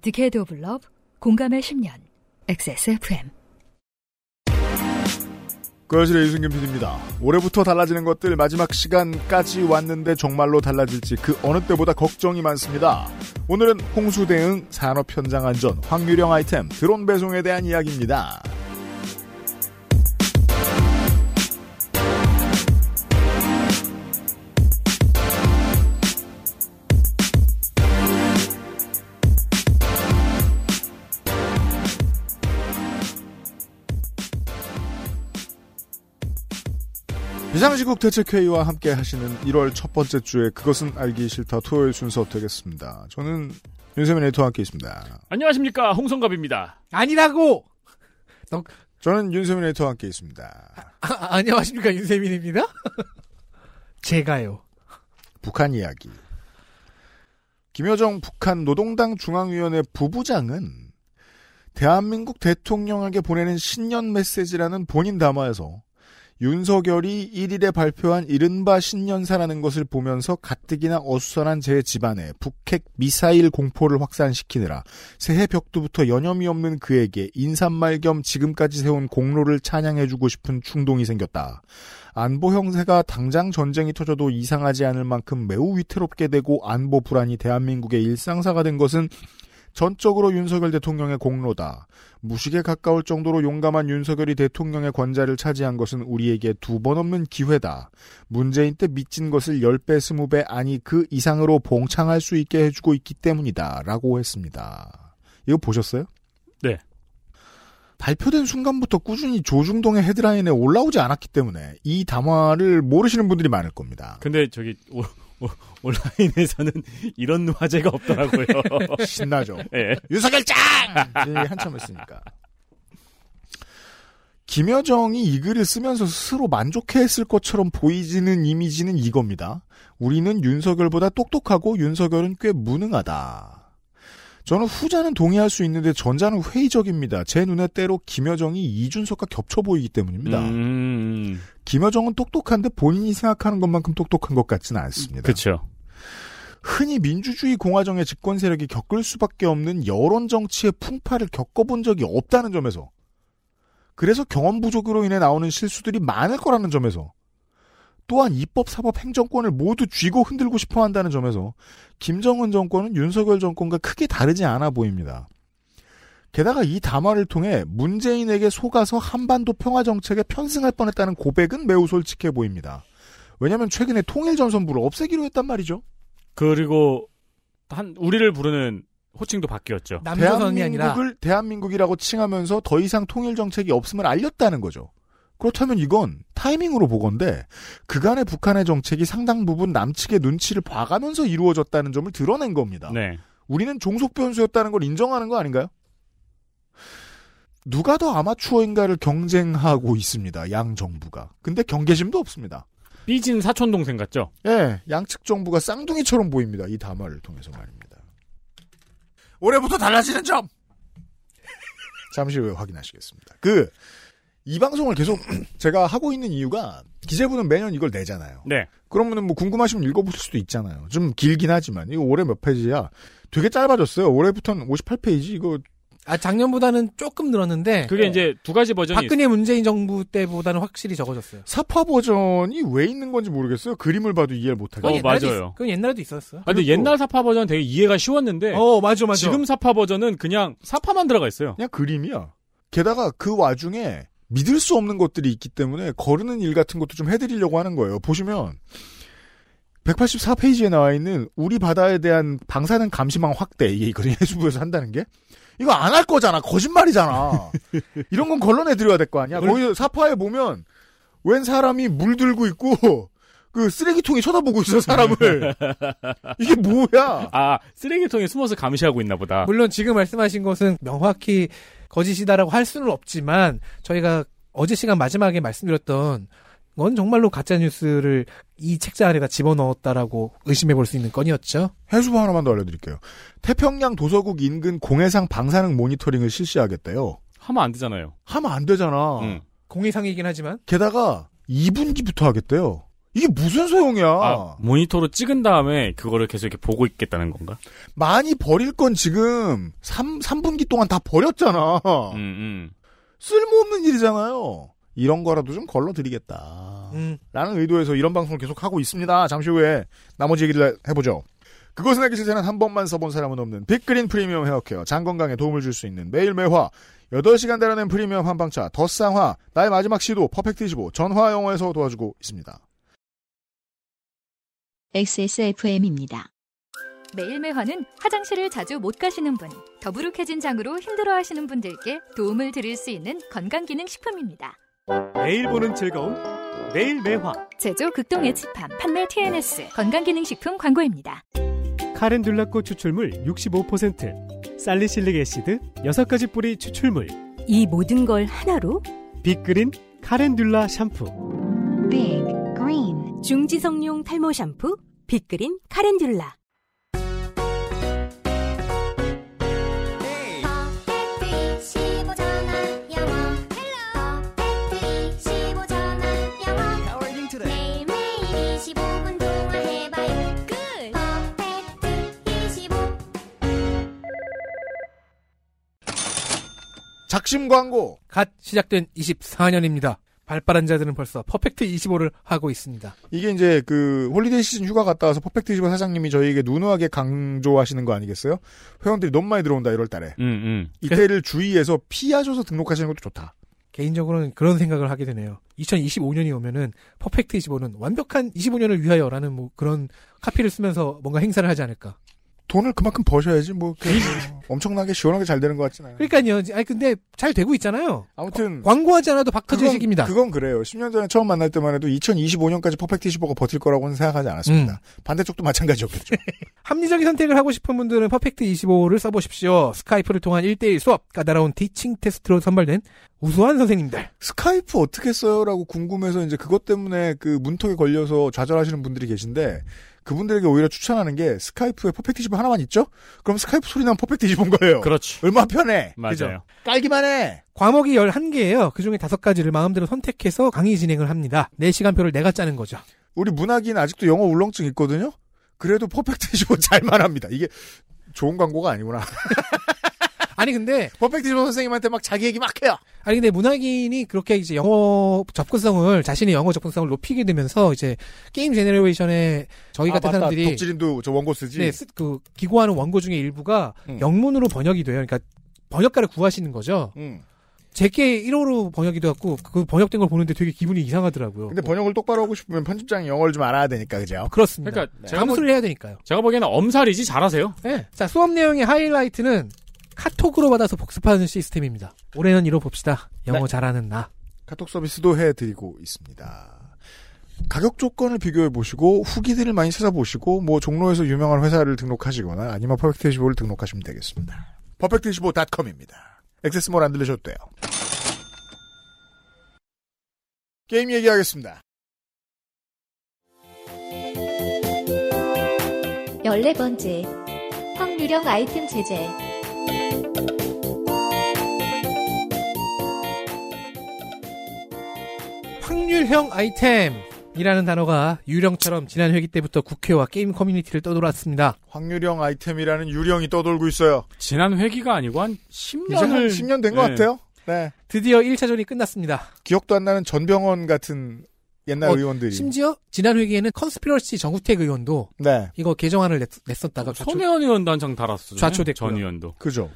Decade of Love 공감의 10년 XSFM 그알싫의 유승균 PD입니다. 올해부터 달라지는 것들 마지막 시간까지 왔는데 정말로 달라질지 그 어느 때보다 걱정이 많습니다. 오늘은 홍수 대응, 산업 현장 안전, 확률형 아이템, 드론 배송에 대한 이야기입니다. 비상시국 대책회의와 함께 하시는 1월 첫 번째 주에 그것은 알기 싫다 토요일 순서 되겠습니다. 저는 윤세민 에디터와 함께 있습니다. 안녕하십니까 홍성갑입니다. 아니라고! 저는 윤세민 에디터와 함께 있습니다. 아, 안녕하십니까, 윤세민입니다? 제가요. 북한 이야기. 김여정 북한 노동당 중앙위원회 부부장은 대한민국 대통령에게 보내는 신년 메시지라는 본인 담화에서 윤석열이 1일에 발표한 이른바 신년사라는 것을 보면서 가뜩이나 어수선한 제 집안에 북핵 미사일 공포를 확산시키느라 새해 벽두부터 여념이 없는 그에게 인사말 겸 지금까지 세운 공로를 찬양해주고 싶은 충동이 생겼다. 안보 형세가 당장 전쟁이 터져도 이상하지 않을 만큼 매우 위태롭게 되고 안보 불안이 대한민국의 일상사가 된 것은 전적으로 윤석열 대통령의 공로다. 무식에 가까울 정도로 용감한 윤석열이 대통령의 권좌를 차지한 것은 우리에게 두 번 없는 기회다. 문재인 때 미친 것을 10배, 20배 아니 그 이상으로 봉창할 수 있게 해주고 있기 때문이다. 라고 했습니다. 이거 보셨어요? 네. 발표된 순간부터 꾸준히 조중동의 헤드라인에 올라오지 않았기 때문에 이 담화를 모르시는 분들이 많을 겁니다. 근데 저기 온라인에서는 이런 화제가 없더라고요. 신나죠. 예. 윤석열 짱! 이제 한참 했으니까. 김여정이 이 글을 쓰면서 스스로 만족해했을 것처럼 보이지는 이미지는 이겁니다. 우리는 윤석열보다 똑똑하고 윤석열은 꽤 무능하다. 저는 후자는 동의할 수 있는데 전자는 회의적입니다. 제 눈에 때로 김여정이 이준석과 겹쳐 보이기 때문입니다. 음, 김여정은 똑똑한데 본인이 생각하는 것만큼 똑똑한 것 같지는 않습니다. 그렇죠. 흔히 민주주의 공화정의 집권 세력이 겪을 수밖에 없는 여론 정치의 풍파를 겪어본 적이 없다는 점에서 그래서 경험 부족으로 인해 나오는 실수들이 많을 거라는 점에서 또한 입법, 사법, 행정권을 모두 쥐고 흔들고 싶어 한다는 점에서 김정은 정권은 윤석열 정권과 크게 다르지 않아 보입니다. 게다가 이 담화를 통해 문재인에게 속아서 한반도 평화 정책에 편승할 뻔했다는 고백은 매우 솔직해 보입니다. 왜냐하면 최근에 통일 전선부를 없애기로 했단 말이죠. 그리고 한 우리를 부르는 호칭도 바뀌었죠. 대한민국을 대한민국이라고 칭하면서 더 이상 통일 정책이 없음을 알렸다는 거죠. 그렇다면 이건 타이밍으로 보건데 그간의 북한의 정책이 상당 부분 남측의 눈치를 봐가면서 이루어졌다는 점을 드러낸 겁니다. 네. 우리는 종속 변수였다는 걸 인정하는 거 아닌가요? 누가 더 아마추어인가를 경쟁하고 있습니다. 양 정부가. 근데 경계심도 없습니다. 삐진 사촌 동생 같죠? 예, 양측 정부가 쌍둥이처럼 보입니다. 이 담화를 통해서 말입니다. 올해부터 달라지는 점! 잠시 후에 확인하시겠습니다. 그, 이 방송을 계속 제가 하고 있는 이유가 기재부는 매년 이걸 내잖아요. 네. 그러면은 뭐 궁금하시면 읽어보실 수도 있잖아요. 좀 길긴 하지만 이거 올해 몇 페이지야? 되게 짧아졌어요. 올해부터는 58페이지 이거 아 작년보다는 조금 늘었는데 그게 이제 두 가지 버전이 박근혜 문재인 정부 때보다는 확실히 적어졌어요. 사파 버전이 왜 있는 건지 모르겠어요. 그림을 봐도 이해를 못하게. 어, 맞아요. 있- 그건 옛날에도 있었어. 아, 근데 그리고- 옛날 사파 버전 되게 이해가 쉬웠는데 어 맞아 맞아. 지금 사파 버전은 그냥 사파만 들어가 있어요. 그냥 그림이야. 게다가 그 와중에 믿을 수 없는 것들이 있기 때문에 거르는 일 같은 것도 좀 해드리려고 하는 거예요. 보시면 184페이지에 나와 있는 우리 바다에 대한 방사능 감시망 확대 이게 있거든요. 해수부에서 한다는 게 이거 안 할 거잖아. 거짓말이잖아. 이런 건 걸러내 드려야 될 거 아니야. 거기 사파에 보면 웬 사람이 물 들고 있고 그 쓰레기통이 쳐다보고 있어 사람을. 이게 뭐야? 아 쓰레기통에 숨어서 감시하고 있나 보다. 물론 지금 말씀하신 것은 명확히 거짓이다라고 할 수는 없지만 저희가 어제 시간 마지막에 말씀드렸던 건 정말로 가짜 뉴스를 이 책자 안에다 집어넣었다라고 의심해 볼 수 있는 건이었죠. 해수부 하나만 더 알려드릴게요. 태평양 도서국 인근 공해상 방사능 모니터링을 실시하겠대요. 하면 안 되잖아요. 하면 안 되잖아. 응. 공해상이긴 하지만 게다가 2분기부터 하겠대요. 이게 무슨 소용이야? 아, 모니터로 찍은 다음에 그거를 계속 이렇게 보고 있겠다는 건가? 많이 버릴 건 지금 3, 3분기 동안 다 버렸잖아. 음, 음. 쓸모없는 일이잖아요. 이런 거라도 좀 걸러드리겠다. 음. 라는 의도에서 이런 방송을 계속 하고 있습니다. 잠시 후에 나머지 얘기를 해보죠. 그것은 알기 싫다는 한 번만 써본 사람은 없는 빅그린 프리미엄 헤어케어 장건강에 도움을 줄 수 있는 매일 매화 8시간 달아낸 프리미엄 한방차 더쌍화 나의 마지막 시도 퍼펙트 25 전화 영어에서 도와주고 있습니다. XSFM입니다. 매일매화는 화장실을 자주 못 가시는 분, 더부룩해진 장으로 힘들어하시는 분들께 도움을 드릴 수 있는 건강기능식품입니다. 매일 보는 즐거움 매일 매화 제조 극동의 칩함 판매 TNS 건강기능식품 광고입니다. 카렌듈라꽃 추출물 65% 살리실릭 애시드 6가지 뿌리 추출물 이 모든 걸 하나로 빅그린 카렌듈라 샴푸 Big Green 중지성용 탈모 샴푸 빅그린 카렌듈라. 매일매일 25분 동안 해봐요 Perfect 25 작심 광고. 갓 시작된 24년입니다. 발빠른 자들은 벌써 Perfect 25를 하고 있습니다. 이게 이제 그 holiday 시즌 휴가 갔다 와서 Perfect 25 사장님이 저희에게 누누하게 강조하시는 거 아니겠어요? 회원들이 너무 많이 들어온다 1월 달에. 음, 음. 이때를 주의해서 피하셔서 등록하시는 것도 좋다. 개인적으로는 그런 생각을 하게 되네요. 2025년이 오면은 Perfect 25는 완벽한 25년을 위하여라는 뭐 그런 카피를 쓰면서 뭔가 행사를 하지 않을까. 돈을 그만큼 버셔야지 뭐 이렇게 뭐 엄청나게 시원하게 잘 되는 것 같진 않아요. 그러니까요. 아니 근데 잘 되고 있잖아요. 아무튼 광고하지 않아도 박 터질 그건-. 그건 그래요. 10년 전에 처음 만날 때만 해도 2025년까지 Perfect 25가 버틸 거라고는 생각하지 않았습니다. 음. 반대쪽도 마찬가지였겠죠. 합리적인 선택을 하고 싶은 분들은 Perfect 25를 써보십시오. Skype를 통한 1대1 수업, 까다로운 teaching 테스트로 선발된 우수한 선생님들. Skype 어떻게 써요라고 궁금해서 이제 그것 때문에 그 문턱에 걸려서 좌절하시는 분들이 계신데 그분들에게 오히려 추천하는 게 Skype에 Perfect 25 하나만 있죠? 그럼 Skype 소리 나면 Perfect 25인 거예요. 그렇지. 얼마 편해. 맞아요. 그죠? 깔기만 해. 과목이 11개예요. 그중에 5가지를 마음대로 선택해서 강의 진행을 합니다. 4시간표를 내가 짜는 거죠. 우리 문학인 아직도 영어 울렁증 있거든요. 그래도 Perfect 25 잘만 합니다. 이게 좋은 광고가 아니구나. 아니 근데 퍼펙트 25 선생님한테 막 자기 얘기 막 해요. 아니 근데 문학인이 그렇게 이제 영어 접근성을 자신의 영어 접근성을 높이게 되면서 이제 게임 제네레이션에 저희 같은 아, 맞다. 사람들이 덕질인도 저 원고 쓰지. 네, 쓰- 그 기고하는 원고 중에 일부가 음. 영문으로 번역이 돼요. 그러니까 번역가를 구하시는 거죠. 음. 제게 1호로 번역이 돼갖고 그 번역된 걸 보는데 되게 기분이 이상하더라고요. 근데 번역을 똑바로 하고 싶으면 편집장이 영어를 좀 알아야 되니까 그죠? 그렇습니다. 그러니까 제가, 보, 감수를 해야 되니까요. 제가 보기에는 엄살이지 잘하세요. 네. 자, 수업 내용의 하이라이트는 카톡으로 받아서 복습하는 시스템입니다. 올해는 이뤄봅시다. 영어 네. 잘하는 나. 카톡 서비스도 해드리고 있습니다. 가격 조건을 비교해 보시고 후기들을 많이 찾아보시고 뭐 종로에서 유명한 회사를 등록하시거나 아니면 Perfect 25를 등록하시면 되겠습니다. Perfect 25.com입니다. XS몰 안 들으셔도 돼요. 게임 얘기하겠습니다. 14번째 확률형 아이템 제재 확률형 아이템이라는 단어가 유령처럼 지난 회기 때부터 국회와 게임 커뮤니티를 떠돌았습니다. 확률형 아이템이라는 유령이 떠돌고 있어요. 지난 회기가 아니고 한 이제 한 10년을 10년 된것 네. 같아요. 네. 드디어 1차전이 끝났습니다. 기억도 안 나는 전병헌 같은 옛날 어, 의원들이. 심지어 지난 회기에는 conspiracy 정우택 의원도 네. 이거 개정안을 냈, 냈었다가 좌초, 손혜원 의원도 한창 달았어. 좌초됐고요. 전 의원도. 그죠.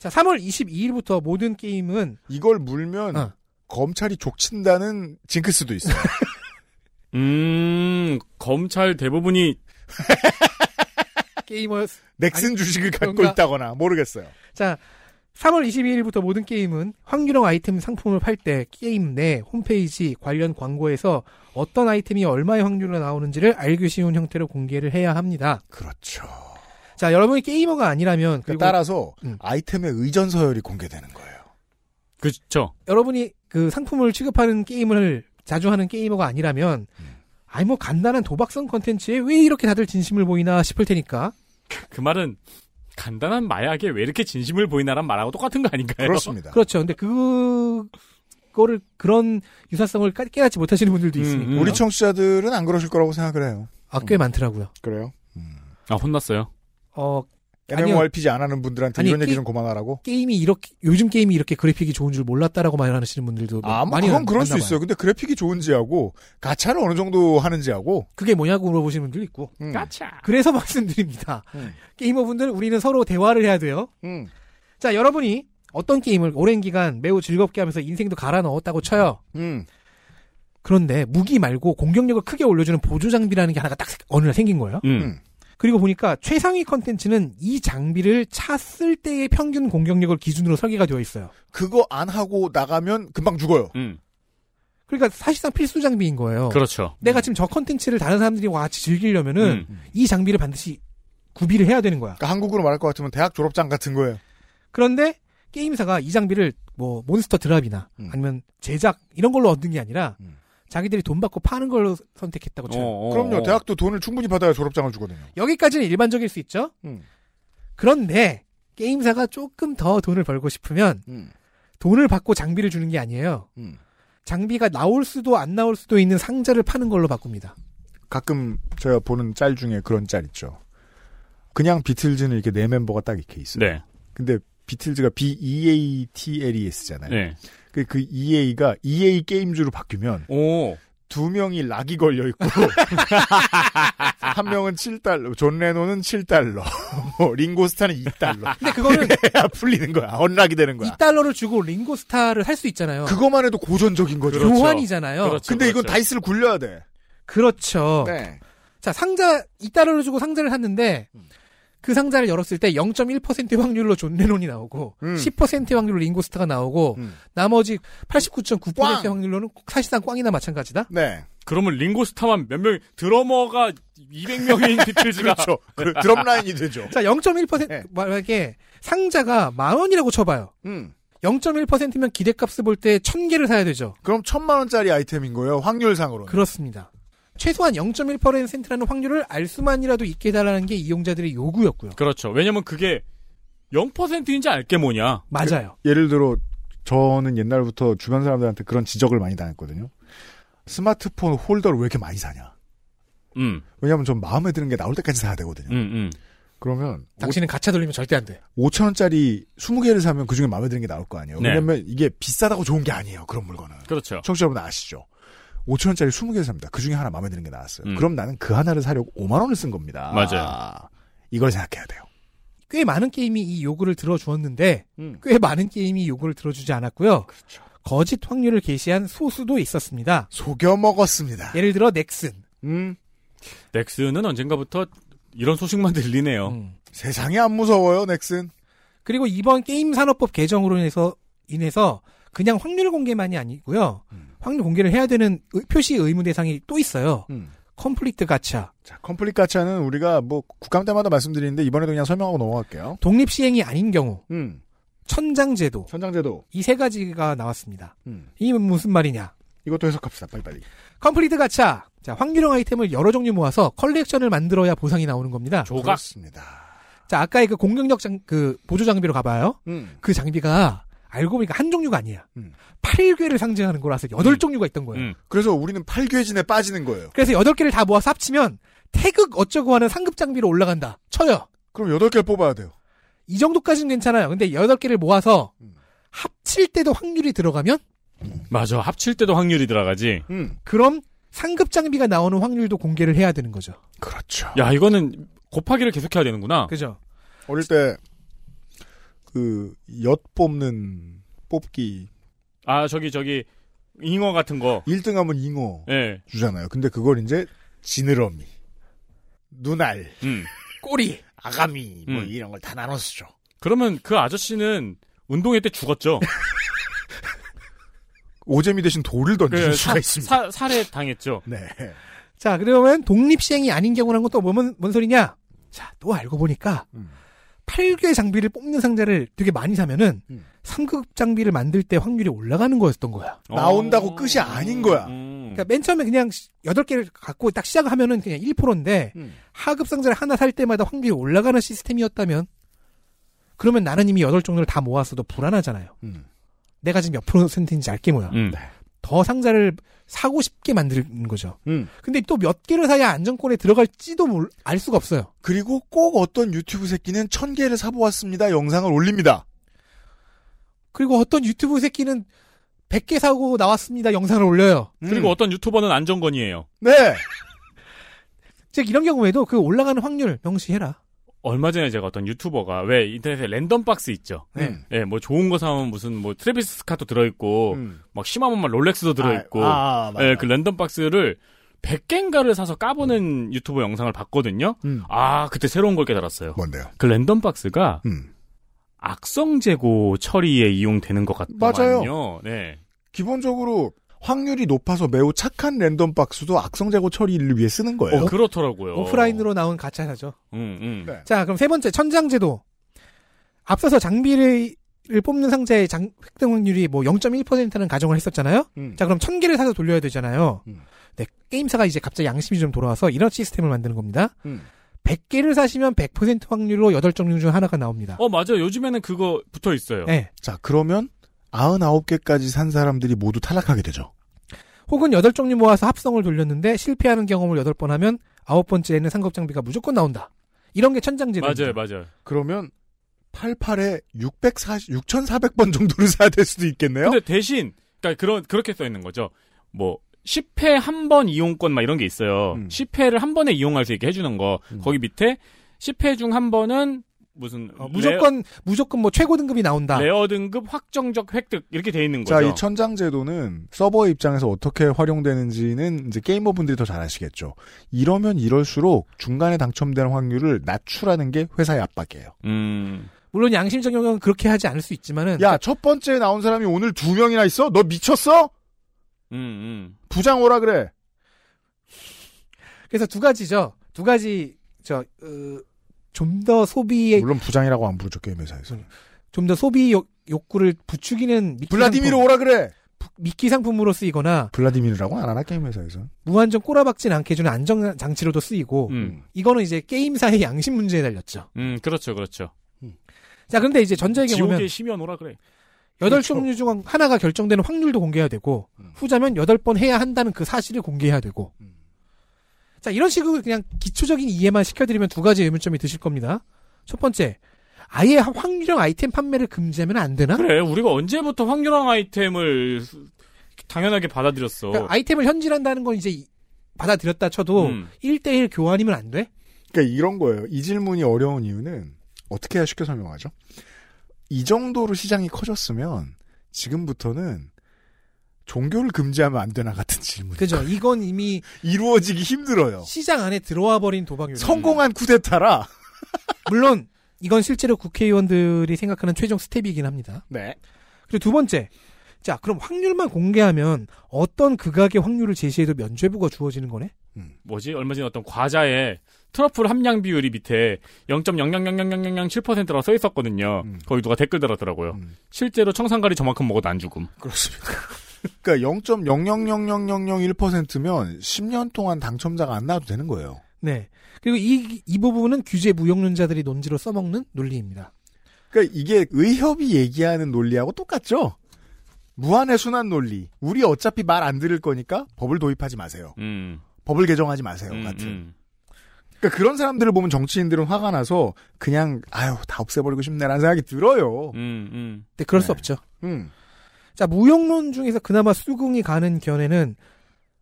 자, 3월 22일부터 모든 게임은 이걸 물면 어. 검찰이 족친다는 징크스도 있어요. 음, 검찰 대부분이 게이머 넥슨 아니, 주식을 갖고 그런가? 있다거나 모르겠어요. 자, 3월 22일부터 모든 게임은 확률형 아이템 상품을 팔 때 게임 내 홈페이지 관련 광고에서 어떤 아이템이 얼마의 확률로 나오는지를 알기 쉬운 형태로 공개를 해야 합니다. 그렇죠. 자, 여러분이 게이머가 아니라면 그리고 따라서 음. 아이템의 의전 서열이 공개되는 거예요. 그렇죠. 여러분이 그 상품을 취급하는 게임을 자주 하는 게이머가 아니라면 음. 아니 뭐 간단한 도박성 컨텐츠에 왜 이렇게 다들 진심을 보이나 싶을 테니까 그 말은 간단한 마약에 왜 이렇게 진심을 보이나란 말하고 똑같은 거 아닌가요? 그렇습니다. 그렇죠. 근데 그 그거를 그런 유사성을 깨- 깨닫지 못하시는 분들도 있으니까 음. 우리 청취자들은 안 그러실 거라고 생각을 해요. 아, 꽤 많더라고요. 그래요? 아 혼났어요. 어. MMORPG 안 하는 분들한테 아니, 이런 얘기 게- 좀 그만하라고? 게임이 이렇게 요즘 게임이 이렇게 그래픽이 좋은 줄 몰랐다라고 말하시는 분들도 아, 뭐 많이 그건 그럴 수. 있어요. 근데 그래픽이 좋은지하고 가차를 어느 정도 하는지하고 그게 뭐냐고 물어보시는 분들도 있고. 음. 그래서 말씀드립니다. 음. 게이머분들 우리는 서로 대화를 해야 돼요. 음. 자, 여러분이 어떤 게임을 오랜 기간 매우 즐겁게 하면서 인생도 갈아 넣었다고 쳐요. 음. 그런데 무기 말고 공격력을 크게 올려주는 보조 장비라는 게 하나가 딱 어느 날 생긴 거예요. 음. 음. 그리고 보니까 최상위 컨텐츠는 이 장비를 찼을 때의 평균 공격력을 기준으로 설계가 되어 있어요. 그거 안 하고 나가면 금방 죽어요. 음. 그러니까 사실상 필수 장비인 거예요. 그렇죠. 내가 지금 저 컨텐츠를 다른 사람들이 같이 즐기려면은 음. 이 장비를 반드시 구비를 해야 되는 거야. 그러니까 한국으로 말할 것 같으면 대학 졸업장 같은 거예요. 그런데 게임사가 이 장비를 뭐 몬스터 드랍이나 음. 아니면 제작 이런 걸로 얻는 게 아니라 음. 자기들이 돈 받고 파는 걸로 선택했다고 쳐요. 어, 어, 그럼요. 어. 대학도 돈을 충분히 받아야 졸업장을 주거든요. 여기까지는 일반적일 수 있죠. 음. 그런데 게임사가 조금 더 돈을 벌고 싶으면 음. 돈을 받고 장비를 주는 게 아니에요. 음. 장비가 나올 수도 안 나올 수도 있는 상자를 파는 걸로 바꿉니다. 가끔 제가 보는 짤 중에 그런 짤 있죠. 그냥 비틀즈는 이렇게 네 멤버가 딱 이렇게 있어요. 네. 근데 비틀즈가 B E A T L E S잖아요. 네. 그, 그 EA가 EA Games로 바뀌면 오. 두 명이 lock이 걸려 있고 한 명은 7달러, 존 레노는 7달러, 뭐 링고스타는 2달러. 근데 그거는 풀리는 거야. unlock이 되는 거야. 2달러를 주고 링고스타를 살수 있잖아요. 그거만 해도 고전적인 거죠. 그렇죠. 교환이잖아요. 그렇죠. 근데 이건 그렇죠. dice를 굴려야 돼. 그렇죠. 네. 자, 상자 2달러를 주고 상자를 샀는데 음. 그 상자를 열었을 때 0.1% 확률로 존 레논이 나오고 음. 10% 확률로 링고스타가 나오고 음. 나머지 89.9% 꽝! 확률로는 사실상 꽝이나 마찬가지다. 네. 그러면 링고스타만 몇 명, 드러머가 200명인 비틀즈가. 그렇죠. 그 드럼 라인이 되죠. 자, 0.1% 네. 만약에 상자가 만 원이라고 쳐봐요. 음. 0.1%면 기대값을 볼때 1000개를 사야 되죠. 그럼 천만 원짜리 아이템인 거예요. 확률상으로는. 그렇습니다. 최소한 0.1%라는 확률을 알 수만이라도 있게 해달라는 게 이용자들의 요구였고요. 그렇죠. 왜냐면 그게 0%인지 알게 뭐냐. 맞아요. 예를 들어 저는 옛날부터 주변 사람들한테 그런 지적을 많이 당했거든요. 스마트폰 홀더를 왜 이렇게 많이 사냐? 음, 왜냐하면 전 마음에 드는 게 나올 때까지 사야 되거든요. 음, 음. 그러면 당신은 가차 돌리면 절대 안 돼. 5천 원짜리 20개를 사면 그 중에 마음에 드는 게 나올 거 아니에요. 네. 왜냐면 이게 비싸다고 좋은 게 아니에요. 그런 물건은. 그렇죠. 청취자 여러분 아시죠? 5천 원짜리 20개를 삽니다. 그 중에 하나 마음에 드는 게 나왔어요. 음. 그럼 나는 그 하나를 사려고 5만 원을 쓴 겁니다. 맞아요. 이걸 생각해야 돼요. 꽤 많은 게임이 이 요구를 들어주었는데 음. 꽤 많은 게임이 요구를 들어주지 않았고요. 그렇죠. 거짓 확률을 게시한 소수도 있었습니다. 속여 먹었습니다. 예를 들어 넥슨. 음. 넥슨은 언젠가부터 이런 소식만 들리네요. 음. 세상에 안 무서워요, 넥슨. 그리고 이번 게임 산업법 개정으로 인해서 인해서 그냥 확률 공개만이 아니고요. 음. 확률 공개를 해야 되는 의- 표시 의무 대상이 또 있어요. 음. complete 가챠. 자, complete 가챠는 우리가 뭐 국감 때마다 말씀드리는데 이번에도 그냥 설명하고 넘어갈게요. 독립 시행이 아닌 경우 음. 천장제도 천장제도. 이 세 가지가 나왔습니다. 음. 이 무슨 말이냐? 이것도 해석합시다. 빨리빨리. complete 가챠. 자, 확률형 아이템을 여러 종류 모아서 컬렉션을 만들어야 보상이 나오는 겁니다. 조각. 그렇습니다. 자, 아까의 그 공격력 장, 그 보조 장비로 가봐요. 음. 그 장비가 알고 보니까 한 종류가 아니야. 음. 8개를 상징하는 거라서 여덟 음. 종류가 있던 거예요. 음. 그래서 우리는 팔괘진에 빠지는 거예요. 그래서 여덟 개를 다 모아서 합치면 태극 어쩌고 하는 상급 장비로 올라간다. 쳐요. 그럼 여덟 개를 뽑아야 돼요. 이 정도까지는 괜찮아요. 근데 여덟 개를 모아서 음. 합칠 때도 확률이 들어가면 맞아. 합칠 때도 확률이 들어가지. 음. 그럼 상급 장비가 나오는 확률도 공개를 해야 되는 거죠. 그렇죠. 야, 이거는 곱하기를 계속해야 되는구나. 그죠? 어릴 때, 그, 엿 뽑는 뽑기. 아, 저기, 저기, 잉어 같은 거. 1등 하면 잉어 예. 주잖아요. 근데 그걸 이제 지느러미, 눈알, 음. 꼬리. 아가미, 뭐 음. 이런 걸 다 나눠서 줘. 그러면 그 아저씨는 운동회 때 죽었죠. 오재미 대신 돌을 던질 그 수가 사- 있습니다. 사- 살해 당했죠. 네. 자, 그러면 독립시행이 아닌 경우라는 건또 뭔, 뭔 소리냐? 자, 또 알고 보니까 음. 8개 장비를 뽑는 상자를 되게 많이 사면은 음. 3급 장비를 만들 때 확률이 올라가는 거였던 거야. 나온다고 어. 끝이 아닌 거야. 음. 그러니까 맨 처음에 그냥 8개를 갖고 딱 시작하면은 그냥 1%인데 음. 하급 상자를 하나 살 때마다 확률이 올라가는 시스템이었다면 그러면 나는 이미 8종류를 다 모았어도 불안하잖아요. 음. 내가 지금 몇 퍼센트인지 알게 뭐야. 음. 더 상자를 사고 싶게 만드는 거죠. 음. 근데 또 몇 개를 사야 안정권에 들어갈지도 몰- 알 수가 없어요. 그리고 꼭 어떤 유튜브 새끼는 천 개를 사보았습니다. 영상을 올립니다. 그리고 어떤 유튜브 새끼는 100개 사고 나왔습니다. 영상을 올려요. 그리고 음. 어떤 유튜버는 안정권이에요. 네. 즉 이런 경우에도 그 올라가는 확률 명시해라. 얼마 전에 제가 어떤 유튜버가 왜 인터넷에 random box 있죠. 네. 예, 뭐 좋은 거 사면 무슨 뭐 트래비스 스캇도 들어 있고 음. 막 심하면 막 롤렉스도 들어 있고 아, 아, 맞아. 예, 그 random box를 100개인가를 사서 까보는 유튜버 영상을 봤거든요. 음. 아, 그때 새로운 걸 깨달았어요. 뭔데요? 그 랜덤 박스가 음. 악성 재고 처리에 이용되는 것 맞아요. 같더만요. 네. 기본적으로 확률이 높아서 매우 착한 랜덤 박스도 악성 재고 처리를 위해 쓰는 거예요. 어, 그렇더라고요. 오프라인으로 나온 가짜사죠. 음, 음. 네. 자, 그럼 세 번째 천장제도. 앞서서 장비를 뽑는 상자의 장, 획득 확률이 뭐 0.1%는 가정을 했었잖아요. 음. 자, 그럼 1000개를 사서 돌려야 되잖아요. 음. 네, 게임사가 이제 갑자기 양심이 좀 돌아와서 이런 시스템을 만드는 겁니다. 음. 100개를 사시면 100% 확률로 8종류 중 하나가 나옵니다. 어, 맞아요. 요즘에는 그거 붙어 있어요. 네. 자, 그러면 99개까지 산 사람들이 모두 탈락하게 되죠. 혹은 8종류 모아서 합성을 돌렸는데 실패하는 경험을 8번 하면 아홉 번째에는 상급 장비가 무조건 나온다. 이런 게 천장제도. 맞아요, 맞아요. 그러면 88에 640, 6,400번 정도를 사야 될 수도 있겠네요. 근데 대신, 그러니까 그런, 그렇게 써 있는 거죠. 뭐, 10회 한 번 이용권 막 이런 게 있어요. 음. 10회를 한 번에 이용할 수 있게 해주는 거. 음. 거기 밑에 10회 중 한 번은 무슨 어, 무조건 무조건 뭐 최고 등급이 나온다. rare, rare 등급 확정적 획득 이렇게 돼 있는 자, 거죠. 이 천장 제도는 서버 입장에서 어떻게 활용되는지는 이제 게이머분들이 더 잘 아시겠죠. 이러면 이럴수록 중간에 당첨되는 확률을 낮추라는 게 회사의 압박이에요. 음. 물론 양심적 영역은 그렇게 하지 않을 수 있지만은 야, 첫 번째 나온 사람이 오늘 두 명이나 있어? 너 미쳤어? 음, 음. 부장 오라 그래. 그래서 두 가지죠. 두 가지 저 좀 더 소비에 물론 부장이라고 안 부르죠, 게임 회사에서. 좀 더 소비 욕, 욕구를 부추기는 상품, 오라 그래. 미끼 상품으로 쓰이거나 블라디미르라고 안 하나, 게임 회사에서. 무한정 꼬라박진 않게 해주는 안정 장치로도 쓰이고 음. 이거는 이제 게임사의 양심 문제에 달렸죠. 음, 그렇죠, 그렇죠. 자, 그런데 이제 전자의 경우면 지옥의 심연 오라 그래. 여덟 그렇죠. 종류 중 하나가 결정되는 확률도 공개해야 되고 음. 후자면 여덟 번 해야 한다는 그 사실을 공개해야 되고 음. 자 이런 식으로 그냥 기초적인 이해만 시켜드리면 두 가지 의문점이 드실 겁니다. 첫 번째 아예 확률형 아이템 판매를 금지하면 안 되나? 그래, 우리가 언제부터 확률형 아이템을 당연하게 받아들였어. 그러니까 아이템을 현질한다는 건 이제 이- 받아들였다 쳐도 음. 1대1 교환이면 안 돼? 그러니까 이런 거예요. 이 질문이 어려운 이유는 어떻게 해야 쉽게 설명하죠? 이 정도로 시장이 커졌으면 지금부터는 종교를 금지하면 안 되나 같은 질문. 그죠? 이건 이미 이루어지기 힘들어요. 시장 안에 들어와 버린 도박이에요. 성공한 쿠데타라. 물론 이건 실제로 국회의원들이 생각하는 최종 스텝이긴 합니다. 네. 그리고 두 번째. 자, 그럼 확률만 공개하면 어떤 극악의 확률을 제시해도 면죄부가 주어지는 거네? 뭐지? 얼마 전에 어떤 과자에 트러플 함량 비율이 밑에 0.0000007%라고 써 있었거든요. 음. 거기 누가 댓글 달았더라고요. 음. 실제로 청산가리 저만큼 먹어도 안 죽음. 그렇습니다. 그러니까 0.0000001%면 10년 동안 당첨자가 안 나와도 되는 거예요. 네. 그리고 이, 이 부분은 규제 무용론자들이 논지로 써먹는 논리입니다. 그러니까 이게 의협이 얘기하는 논리하고 똑같죠? 무한의 순환 논리. 우리 어차피 말 안 들을 거니까 법을 도입하지 마세요. 음. 법을 개정하지 마세요. 음, 같은. 음. 그러니까 그런 사람들을 보면 정치인들은 화가 나서 그냥 아유 다 없애버리고 싶네라는 생각이 들어요. 음, 음. 근데 그럴 네. 수 없죠. 음. 자, 무용론 중에서 그나마 수긍이 가는 견해는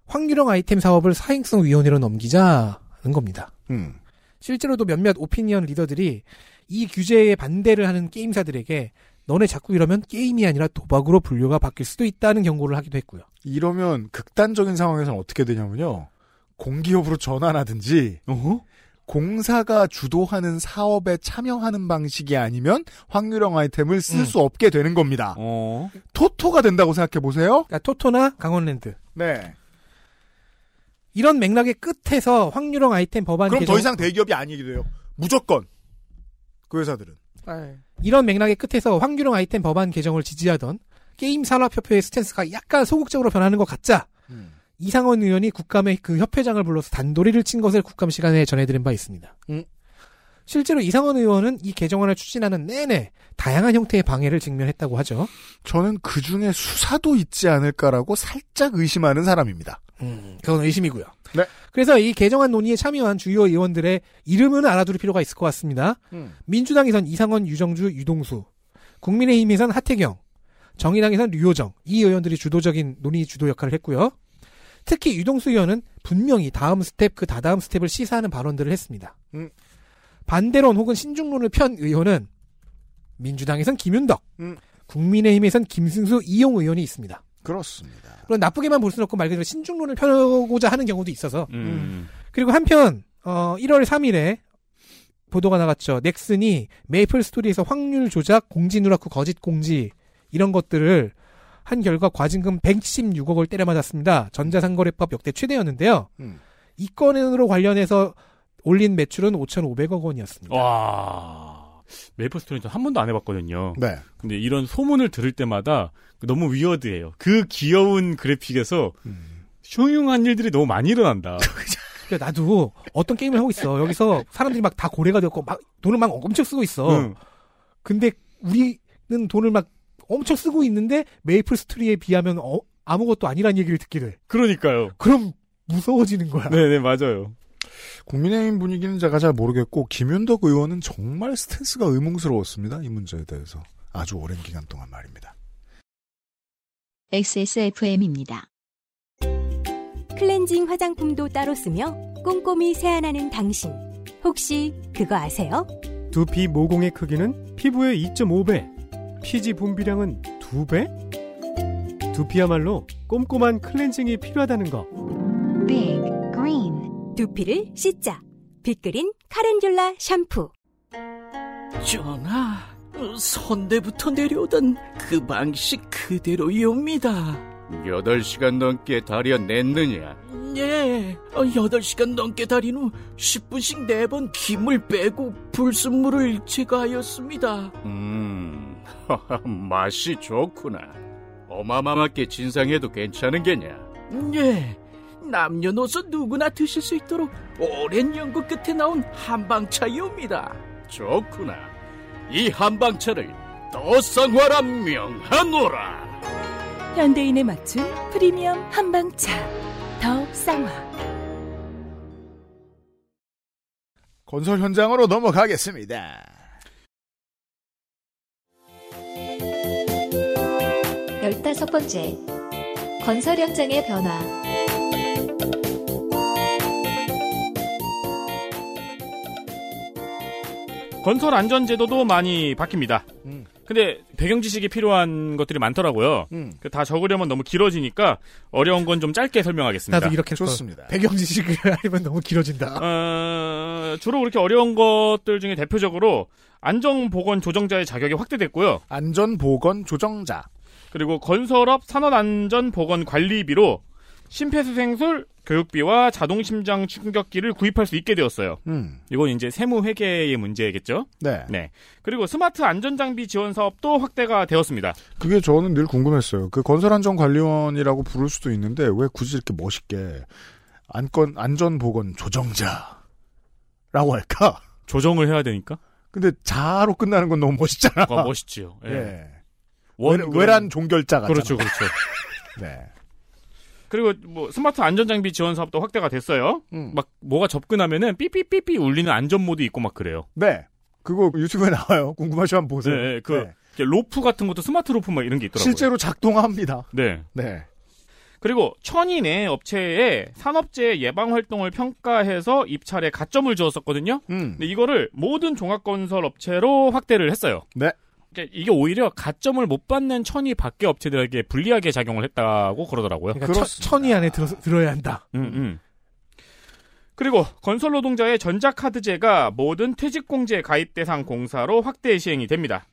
확률형 아이템 사업을 사행성 위원회로 넘기자는 겁니다. 음. 실제로도 몇몇 오피니언 리더들이 이 규제에 반대를 하는 게임사들에게 너네 자꾸 이러면 게임이 아니라 도박으로 분류가 바뀔 수도 있다는 경고를 하기도 했고요. 이러면 극단적인 상황에서는 어떻게 되냐면요. 공기업으로 전환하든지 공사가 주도하는 사업에 참여하는 방식이 아니면 확률형 아이템을 쓸 음. 수 없게 되는 겁니다. 어. 토토가 된다고 생각해 보세요. 그러니까 토토나 강원랜드 네. 이런 맥락의 끝에서 확률형 아이템 법안 그럼 개정 더 이상 대기업이 아니게 돼요. 무조건 그 회사들은. 이런 맥락의 끝에서 확률형 아이템 법안 개정을 지지하던 게임 산업협회의 스탠스가 약간 소극적으로 변하는 것 같자 이상원 의원이 국감에 그 협회장을 불러서 단도리를 친 것을 국감 시간에 전해드린 바 있습니다. 음. 실제로 이상원 의원은 이 개정안을 추진하는 내내 다양한 형태의 방해를 직면했다고 하죠. 저는 그 중에 수사도 있지 않을까라고 살짝 의심하는 사람입니다. 음, 그건 의심이고요. 네. 그래서 이 개정안 논의에 참여한 주요 의원들의 이름은 알아둘 필요가 있을 것 같습니다. 민주당에선 이상헌, 유정주, 유동수, 국민의힘에선 하태경, 정의당에선 류호정 이 의원들이 주도적인 논의 주도 역할을 했고요. 특히 유동수 의원은 분명히 다음 스텝 그 다다음 스텝을 시사하는 발언들을 했습니다. 음. 반대론 혹은 신중론을 편 의원은 민주당에선 김윤덕, 음. 국민의힘에선 김승수, 이용 의원이 있습니다. 그렇습니다. 물론 나쁘게만 볼 수는 없고 말 그대로 신중론을 펴고자 하는 경우도 있어서 음. 그리고 한편 어 1월 3일에 보도가 나갔죠. 넥슨이 메이플 스토리에서 확률 조작, 공지 누락후 거짓 공지 이런 것들을 한 결과 과징금 116억을 때려맞았습니다. 전자상거래법 역대 최대였는데요. 음. 이 건으로 관련해서 올린 매출은 5,500억 원이었습니다. 와. 메이플 스토리는 한 번도 안 해봤거든요. 네. 근데 이런 소문을 들을 때마다 너무 위어드해요. 그 귀여운 그래픽에서 음. 흉흉한 일들이 너무 많이 일어난다. 그러니까 나도 어떤 게임을 하고 있어. 여기서 사람들이 막 다 고래가 되었고 막 돈을 막 엄청 쓰고 있어. 응. 근데 우리는 돈을 막 엄청 쓰고 있는데 메이플 스토리에 비하면 어, 아무것도 아니란 얘기를 듣게 돼. 그러니까요. 그럼 무서워지는 거야. 네네, 맞아요. 국민의힘 분위기는 제가 잘 모르겠고 김윤덕 의원은 정말 스탠스가 의문스러웠습니다. 이 문제에 대해서 아주 오랜 기간 동안 말입니다. XSFM입니다. 클렌징 화장품도 따로 쓰며 꼼꼼히 세안하는 당신. 혹시 그거 아세요? 두피 모공의 크기는 피부의 2.5배, 피지 분비량은 2배? 두피야말로 꼼꼼한 클렌징이 필요하다는 거. Big Green 두피를 씻자. 빅그린 카렌듈라 샴푸. 전하, 선대부터 내려오던 그 방식 그대로이옵니다. 8시간 넘게 다려냈느냐? 예, 어, 8시간 넘게 달인 후 10분씩 4번 김을 빼고 불순물을 제거하였습니다. 음, 맛이 좋구나. 어마마하게 진상해도 괜찮은 게냐? 예, 남녀노소 누구나 드실 수 있도록 오랜 연구 끝에 나온 한방차이옵니다. 좋구나. 이 한방차를 더 쌍화라 명하노라. 현대인에 맞춘 프리미엄 한방차 더 쌍화 건설 현장으로 넘어가겠습니다. 다섯 번째. 건설 현장의 변화. 건설 안전 제도도 많이 바뀝니다. 음. 근데 배경 지식이 필요한 것들이 많더라고요. 음. 그다 적으려면 너무 길어지니까 어려운 건 좀 짧게 설명하겠습니다. 나도 이렇게. 좋습니다. 배경 지식을 알면 너무 길어진다. 어, 주로 그렇게 어려운 것들 중에 대표적으로 안전보건 조정자의 자격이 확대됐고요. 안전보건 조정자. 그리고 건설업 산업안전보건관리비로 심폐소생술 교육비와 자동심장 충격기를 구입할 수 있게 되었어요. 음. 이건 이제 세무회계의 문제겠죠? 네. 네. 그리고 스마트 안전장비 지원 사업도 확대가 되었습니다. 그게 저는 늘 궁금했어요. 그 건설안전관리원이라고 부를 수도 있는데 왜 굳이 이렇게 멋있게 안건 안전보건 조정자라고 할까? 조정을 해야 되니까? 근데 자로 끝나는 건 너무 멋있잖아. 와, 멋있지요. 예. 예. 원- 외, 외란 종결자가 그렇죠, 그렇죠. 네. 그리고 뭐 스마트 안전 장비 지원 사업도 확대가 됐어요. 음. 막 뭐가 접근하면은 삐삐삐삐 울리는 안전 모드 있고 막 그래요. 네. 그거 유튜브에 나와요. 궁금하시면 보세요. 네, 그 네. 로프 같은 것도 스마트 로프 막 이런 게 있더라고요. 실제로 작동합니다. 네. 네. 그리고 내 업체에 산업재해 예방 활동을 평가해서 입찰에 가점을 주었었거든요. 음. 근데 이거를 모든 종합 건설 업체로 확대를 했어요. 네. 이게- 이게 오히려 가점을 못 받는 천위 밖에 업체들에게 불리하게 작용을 했다고 그러더라고요. 그러니까 천, 천위 안에 들어, 들어야 한다. 음, 음. 그리고 건설 노동자의 전자카드제가 모든 퇴직공제 가입 대상 공사로 확대 시행이 됩니다.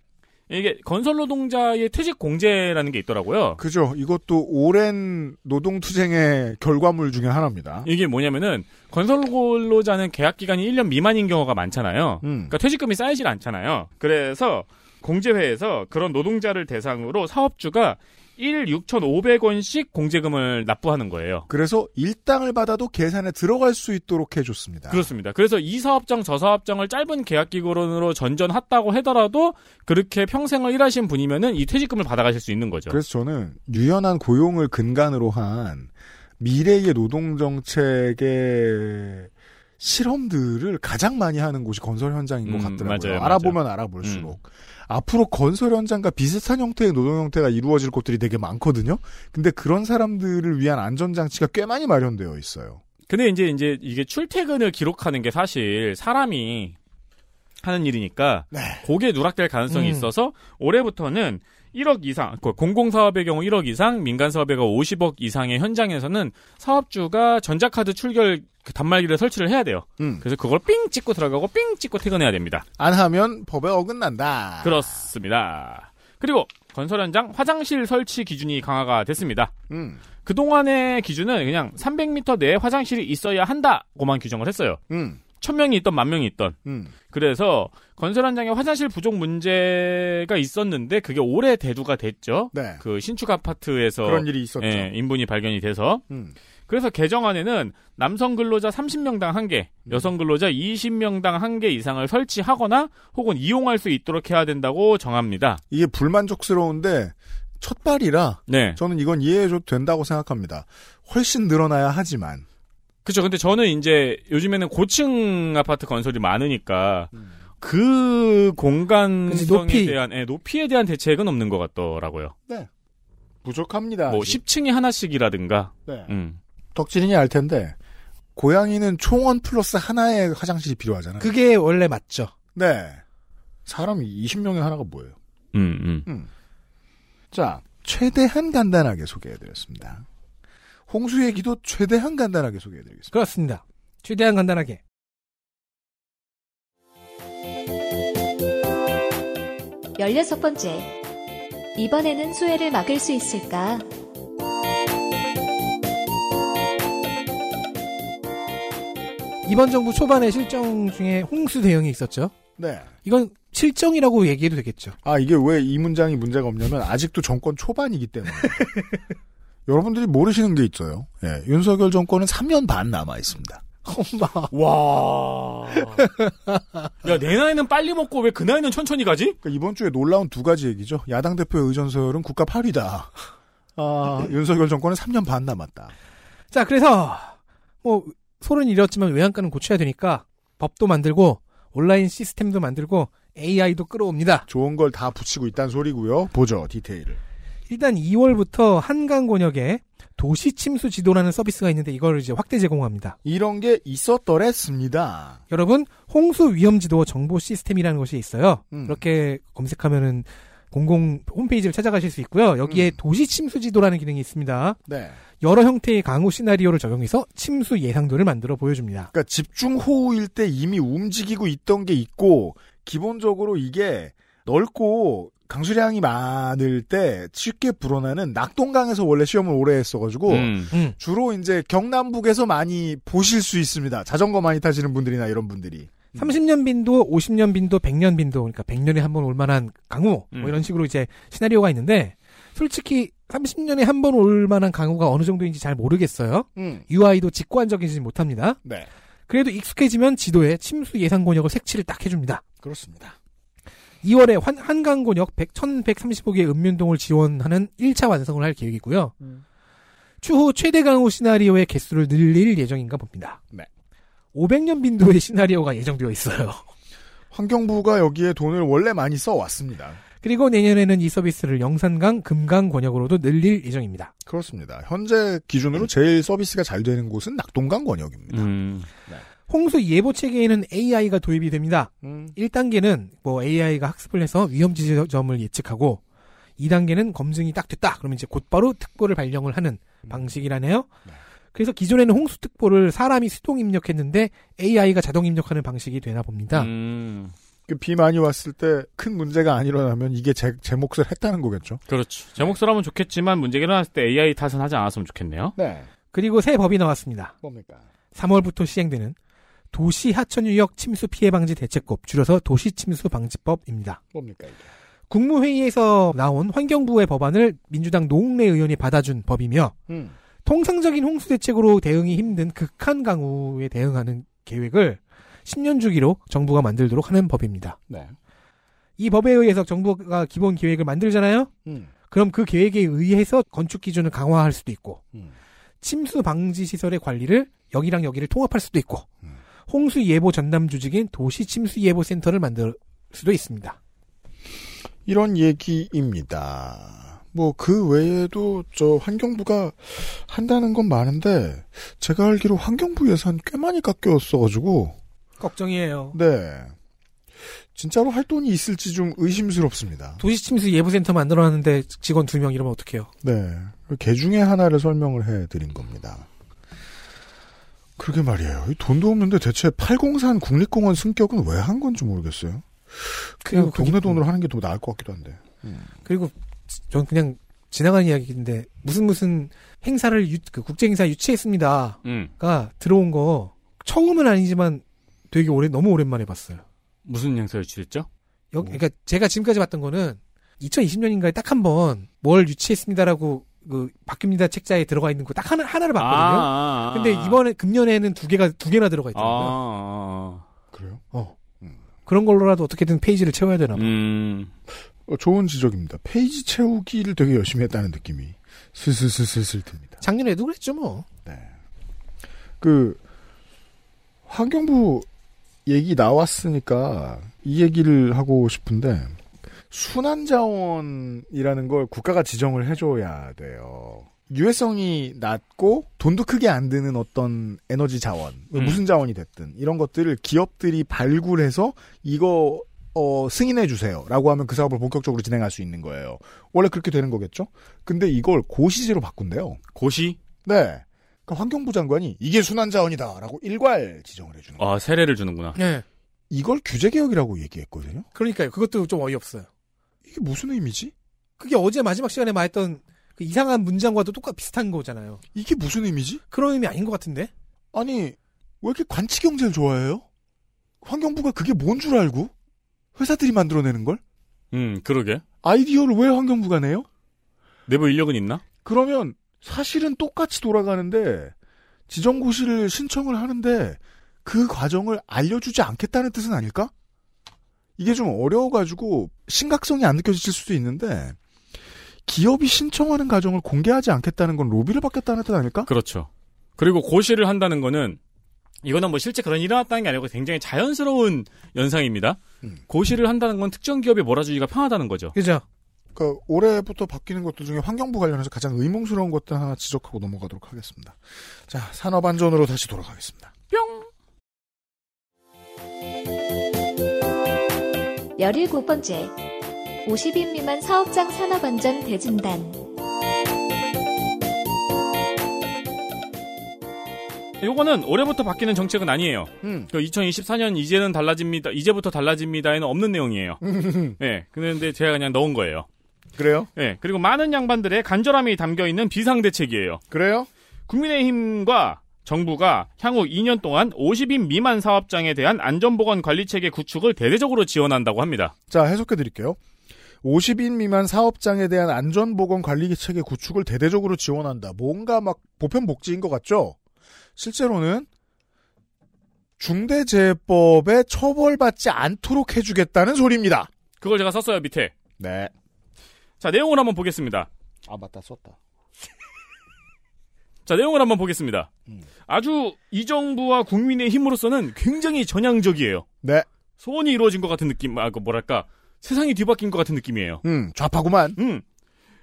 이게 건설 노동자의 퇴직 공제라는 게 있더라고요. 그죠. 이것도 오랜 노동 투쟁의 결과물 중에 하나입니다. 이게 뭐냐면은 건설 근로자는 계약 기간이 1년 미만인 경우가 많잖아요. 음. 그러니까 퇴직금이 쌓이질 않잖아요. 그래서 공제회에서 그런 노동자를 대상으로 사업주가 1 6,500원씩 공제금을 납부하는 거예요. 그래서 일당을 받아도 계산에 들어갈 수 있도록 해줬습니다. 그렇습니다. 그래서 이 사업장 저 사업장을 짧은 계약 기간으로 전전했다고 하더라도 그렇게 평생을 일하신 분이면은 이 퇴직금을 받아가실 수 있는 거죠. 그래서 저는 유연한 고용을 근간으로 한 미래의 노동 정책의 실험들을 가장 많이 하는 곳이 건설 현장인 것 음, 같더라고요. 맞아요, 알아보면 맞아요. 알아볼수록. 앞으로 건설 현장과 비슷한 형태의 노동 형태가 이루어질 곳들이 되게 많거든요. 근데 그런 사람들을 위한 안전 장치가 꽤 많이 마련되어 있어요. 근데 이제 이제 이게 출퇴근을 기록하는 게 사실 사람이 하는 일이니까 그게 누락될 가능성이 음. 있어서 올해부터는 1억 이상, 그 공공사업의 경우 1억 이상, 민간사업의 경우 50억 이상의 현장에서는 사업주가 전자카드 출결 그 단말기를 설치를 해야 돼요. 음. 그래서 그걸 삥 찍고 들어가고 삥 찍고 퇴근해야 됩니다. 안 하면 법에 어긋난다. 그렇습니다. 그리고 건설 현장 화장실 설치 기준이 강화가 됐습니다. 음. 그동안의 기준은 그냥 300m 내에 화장실이 있어야 한다고만 규정을 했어요. 음. 1000명이 있던 만 명이 있던. 음. 그래서 건설 현장에 화장실 부족 문제가 있었는데 그게 올해 대두가 됐죠. 네. 그 신축 아파트에서 그런 일이 있었죠. 예, 인분이 발견이 돼서 음. 그래서 개정안에는 남성 근로자 30명당 1개, 음. 여성 근로자 20명당 1개 이상을 설치하거나 혹은 이용할 수 있도록 해야 된다고 정합니다. 이게 불만족스러운데 첫발이라 네. 저는 이건 이해해줘도 된다고 생각합니다. 훨씬 늘어나야 하지만 그렇죠. 근데 저는 이제 요즘에는 고층 아파트 건설이 많으니까 그 공간성에 그치, 높이. 대한 예, 높이에 대한 대책은 없는 것 같더라고요. 네. 부족합니다. 뭐 아직. 10층이 하나씩이라든가. 네. 음. 덕질인이 알 텐데 고양이는 총원 플러스 하나의 화장실이 필요하잖아요. 그게 원래 맞죠. 네. 사람이 20명에 하나가 뭐예요? 음, 음. 자, 최대한 간단하게 소개해드렸습니다. 홍수 얘기도 최대한 간단하게 소개해드리겠습니다. 그렇습니다. 최대한 간단하게. 열여섯 번째. 이번에는 수해를 막을 수 있을까? 이번 정부 초반에 실정 중에 홍수 대응이 있었죠. 네. 이건 실정이라고 얘기해도 되겠죠. 아, 이게 왜 이 문장이 문제가 없냐면 아직도 정권 초반이기 때문에. 여러분들이 모르시는 게 있어요. 예, 윤석열 정권은 3년 반 남아 있습니다. 엄마. 와. 야, 내 나이는 빨리 먹고 왜 그 나이는 천천히 가지? 그러니까 이번 주에 놀라운 두 가지 얘기죠. 야당 대표의 의전 서열은 국가 8위다. 아, 윤석열 정권은 3년 반 남았다. 자, 그래서 뭐 소는 잃었지만 외양간은 고쳐야 되니까 법도 만들고 온라인 시스템도 만들고 AI도 끌어옵니다. 좋은 걸 다 붙이고 있다는 소리고요. 보죠, 디테일을. 일단 2월부터 한강 권역에 도시 침수 지도라는 서비스가 있는데 이걸 이제 확대 제공합니다. 이런 게 있었더랬습니다. 여러분 홍수 위험 지도 정보 시스템이라는 것이 있어요. 음. 그렇게 검색하면은 공공 홈페이지를 찾아가실 수 있고요. 여기에 도시 침수 지도라는 기능이 있습니다. 네. 여러 형태의 강우 시나리오를 적용해서 침수 예상도를 만들어 보여줍니다. 그러니까 집중 호우일 때 이미 움직이고 있던 게 있고 기본적으로 이게 넓고 강수량이 많을 때 쉽게 불어나는 낙동강에서 원래 시험을 오래 했어가지고 음. 음. 주로 이제 경남북에서 많이 보실 수 있습니다. 자전거 많이 타시는 분들이나 이런 분들이. 30년 빈도, 50년 빈도, 100년 빈도, 그러니까 100년에 한 번 올 만한 강우, 음. 뭐 이런 식으로 이제 시나리오가 있는데, 솔직히 30년에 한 번 올 만한 강우가 어느 정도인지 잘 모르겠어요. 음. UI도 직관적이지 못합니다. 네. 그래도 익숙해지면 지도에 침수 예상 권역을 색칠을 딱 해줍니다. 그렇습니다. 2월에 환, 한강 권역 100, 1135개 읍면동을 지원하는 1차 완성을 할 계획이고요. 추후 최대 강우 시나리오의 개수를 늘릴 예정인가 봅니다. 네. 500년 빈도의 시나리오가 예정되어 있어요. 환경부가 여기에 돈을 원래 많이 써왔습니다. 그리고 내년에는 이 서비스를 영산강, 금강 권역으로도 늘릴 예정입니다. 그렇습니다. 현재 기준으로 제일 서비스가 잘 되는 곳은 낙동강 권역입니다. 음. 홍수 예보 체계에는 AI가 도입이 됩니다. 음. 1단계는 뭐 AI가 학습을 해서 위험 지점을 예측하고 2단계는 검증이 딱 됐다. 그러면 이제 곧바로 특보를 발령을 하는 방식이라네요. 그래서 기존에는 홍수 특보를 사람이 수동 입력했는데 AI가 자동 입력하는 방식이 되나 봅니다. 음. 그비 많이 왔을 때 큰 문제가 안 일어나면 이게 제, 제 몫을 했다는 거겠죠. 그렇죠. 제 몫을 하면 좋겠지만 문제가 일어났을 때 AI 탓은 하지 않았으면 좋겠네요. 네. 그리고 새 법이 나왔습니다. 뭡니까? 3월부터 시행되는 도시 하천 유역 침수 피해 방지 대책법 줄여서 도시 침수 방지법입니다. 뭡니까 이게? 국무회의에서 나온 환경부의 법안을 민주당 노웅래 의원이 받아준 법이며 음. 통상적인 홍수 대책으로 대응이 힘든 극한 강우에 대응하는 계획을 10년 주기로 정부가 만들도록 하는 법입니다. 네. 이 법에 의해서 정부가 기본 계획을 만들잖아요. 음. 그럼 그 계획에 의해서 건축 기준을 강화할 수도 있고 음. 침수 방지 시설의 관리를 여기랑 여기를 통합할 수도 있고 음. 홍수 예보 전담 조직인 도시 침수 예보 센터를 만들 수도 있습니다. 이런 얘기입니다. 뭐 그 외에도 저 환경부가 한다는 건 많은데 제가 알기로 환경부 예산 꽤 많이 깎였어 가지고 걱정이에요. 네 진짜로 할 돈이 있을지 좀 의심스럽습니다. 도시 침수 예보 센터 만들어놨는데 직원 두 명 이러면 어떡해요? 네. 개 중에 하나를 설명을 해드린 겁니다. 그러게 말이에요. 이 돈도 없는데 대체 팔공산 국립공원 승격은 왜 한 건지 모르겠어요. 그냥 동네 돈으로 하는 게 더 나을 것 같기도 한데. 그리고 전 그냥 지나간 이야기인데 무슨 무슨 행사를 유, 그 국제 행사 유치했습니다가 음. 들어온 거 처음은 아니지만 되게 오래 너무 오랜만에 봤어요. 무슨 행사를 취했죠? 여, 그러니까 제가 지금까지 봤던 거는 2020년인가에 딱 한 번 뭘 유치했습니다라고 그 바뀝니다 책자에 들어가 있는 거 딱 하나 하나를 봤거든요. 아, 아, 아. 근데 이번에 금년에는 두 개가 두 개나 들어가 아, 있더라고요. 아, 그래요? 어. 그런 걸로라도 어떻게든 페이지를 채워야 되나 아. 봐. 음. 어, 좋은 지적입니다. 페이지 채우기를 되게 열심히 했다는 느낌이 슬슬슬슬슬 듭니다. 작년에도 그랬죠 뭐. 그 환경부 얘기 나왔으니까 이 얘기를 하고 싶은데 순환 자원이라는 걸 국가가 지정을 해줘야 돼요. 유해성이 낮고 돈도 크게 안 드는 어떤 에너지 자원, 음. 무슨 자원이 됐든 이런 것들을 기업들이 발굴해서 이거 어, 승인해 주세요라고 하면 그 사업을 본격적으로 진행할 수 있는 거예요. 원래 그렇게 되는 거겠죠? 근데 이걸 고시제로 바꾼대요. 고시? 네. 그러니까 환경부 장관이 이게 순환 자원이다라고 일괄 지정을 해주는 거예요. 아, 세례를 주는구나. 네. 이걸 규제 개혁이라고 얘기했거든요. 그러니까요. 그것도 좀 어이없어요. 이게 무슨 의미지? 그게 어제 마지막 시간에 말했던 그 이상한 문장과도 똑같 비슷한 거잖아요. 이게 무슨 의미지? 그런 의미 아닌 것 같은데? 아니 왜 이렇게 관치 경제를 좋아해요? 환경부가 그게 뭔 줄 알고 회사들이 만들어내는 걸 음, 그러게. 아이디어를 왜 환경부가 내요? 내부 인력은 있나? 그러면 사실은 똑같이 돌아가는데 지정고시를 신청을 하는데 그 과정을 알려주지 않겠다는 뜻은 아닐까? 이게 좀 어려워가지고 심각성이 안 느껴질 수도 있는데 기업이 신청하는 과정을 공개하지 않겠다는 건 로비를 받겠다는 뜻 아닐까? 그렇죠. 그리고 고시를 한다는 거는 이거는 뭐 실제 그런 일이 일어났다는 게 아니고 굉장히 자연스러운 연상입니다. 음. 고시를 한다는 건 특정 기업에 몰아주기가 편하다는 거죠. 그죠? 그 올해부터 바뀌는 것들 중에 환경부 관련해서 가장 의문스러운 것들 하나 지적하고 넘어가도록 하겠습니다. 자, 산업 안전으로 다시 돌아가겠습니다. 뿅! 17번째 50인 미만 사업장 산업안전 대진단 요거는 올해부터 바뀌는 정책은 아니에요. 음. 그 2024년 이제는 달라집니다. 이제부터 달라집니다에는 없는 내용이에요. 네. 그런데 제가 그냥 넣은 거예요. 그래요? 네. 그리고 많은 양반들의 간절함이 담겨 있는 비상 대책이에요. 그래요? 국민의힘과 정부가 향후 2년 동안 50인 미만 사업장에 대한 안전보건 관리 체계 구축을 대대적으로 지원한다고 합니다. 자, 해석해 드릴게요. 50인 미만 사업장에 대한 안전보건 관리 체계 구축을 대대적으로 지원한다. 뭔가 막 보편복지인 것 같죠? 실제로는 중대재해법에 처벌받지 않도록 해주겠다는 소리입니다. 그걸 제가 썼어요, 밑에. 네. 자, 내용을 한번 보겠습니다. 아, 맞다, 썼다. 자, 내용을 한번 보겠습니다. 아주 이 정부와 국민의 힘으로서는 굉장히 전향적이에요. 네. 소원이 이루어진 것 같은 느낌, 아, 그 뭐랄까. 세상이 뒤바뀐 것 같은 느낌이에요. 음, 좌파구만. 음.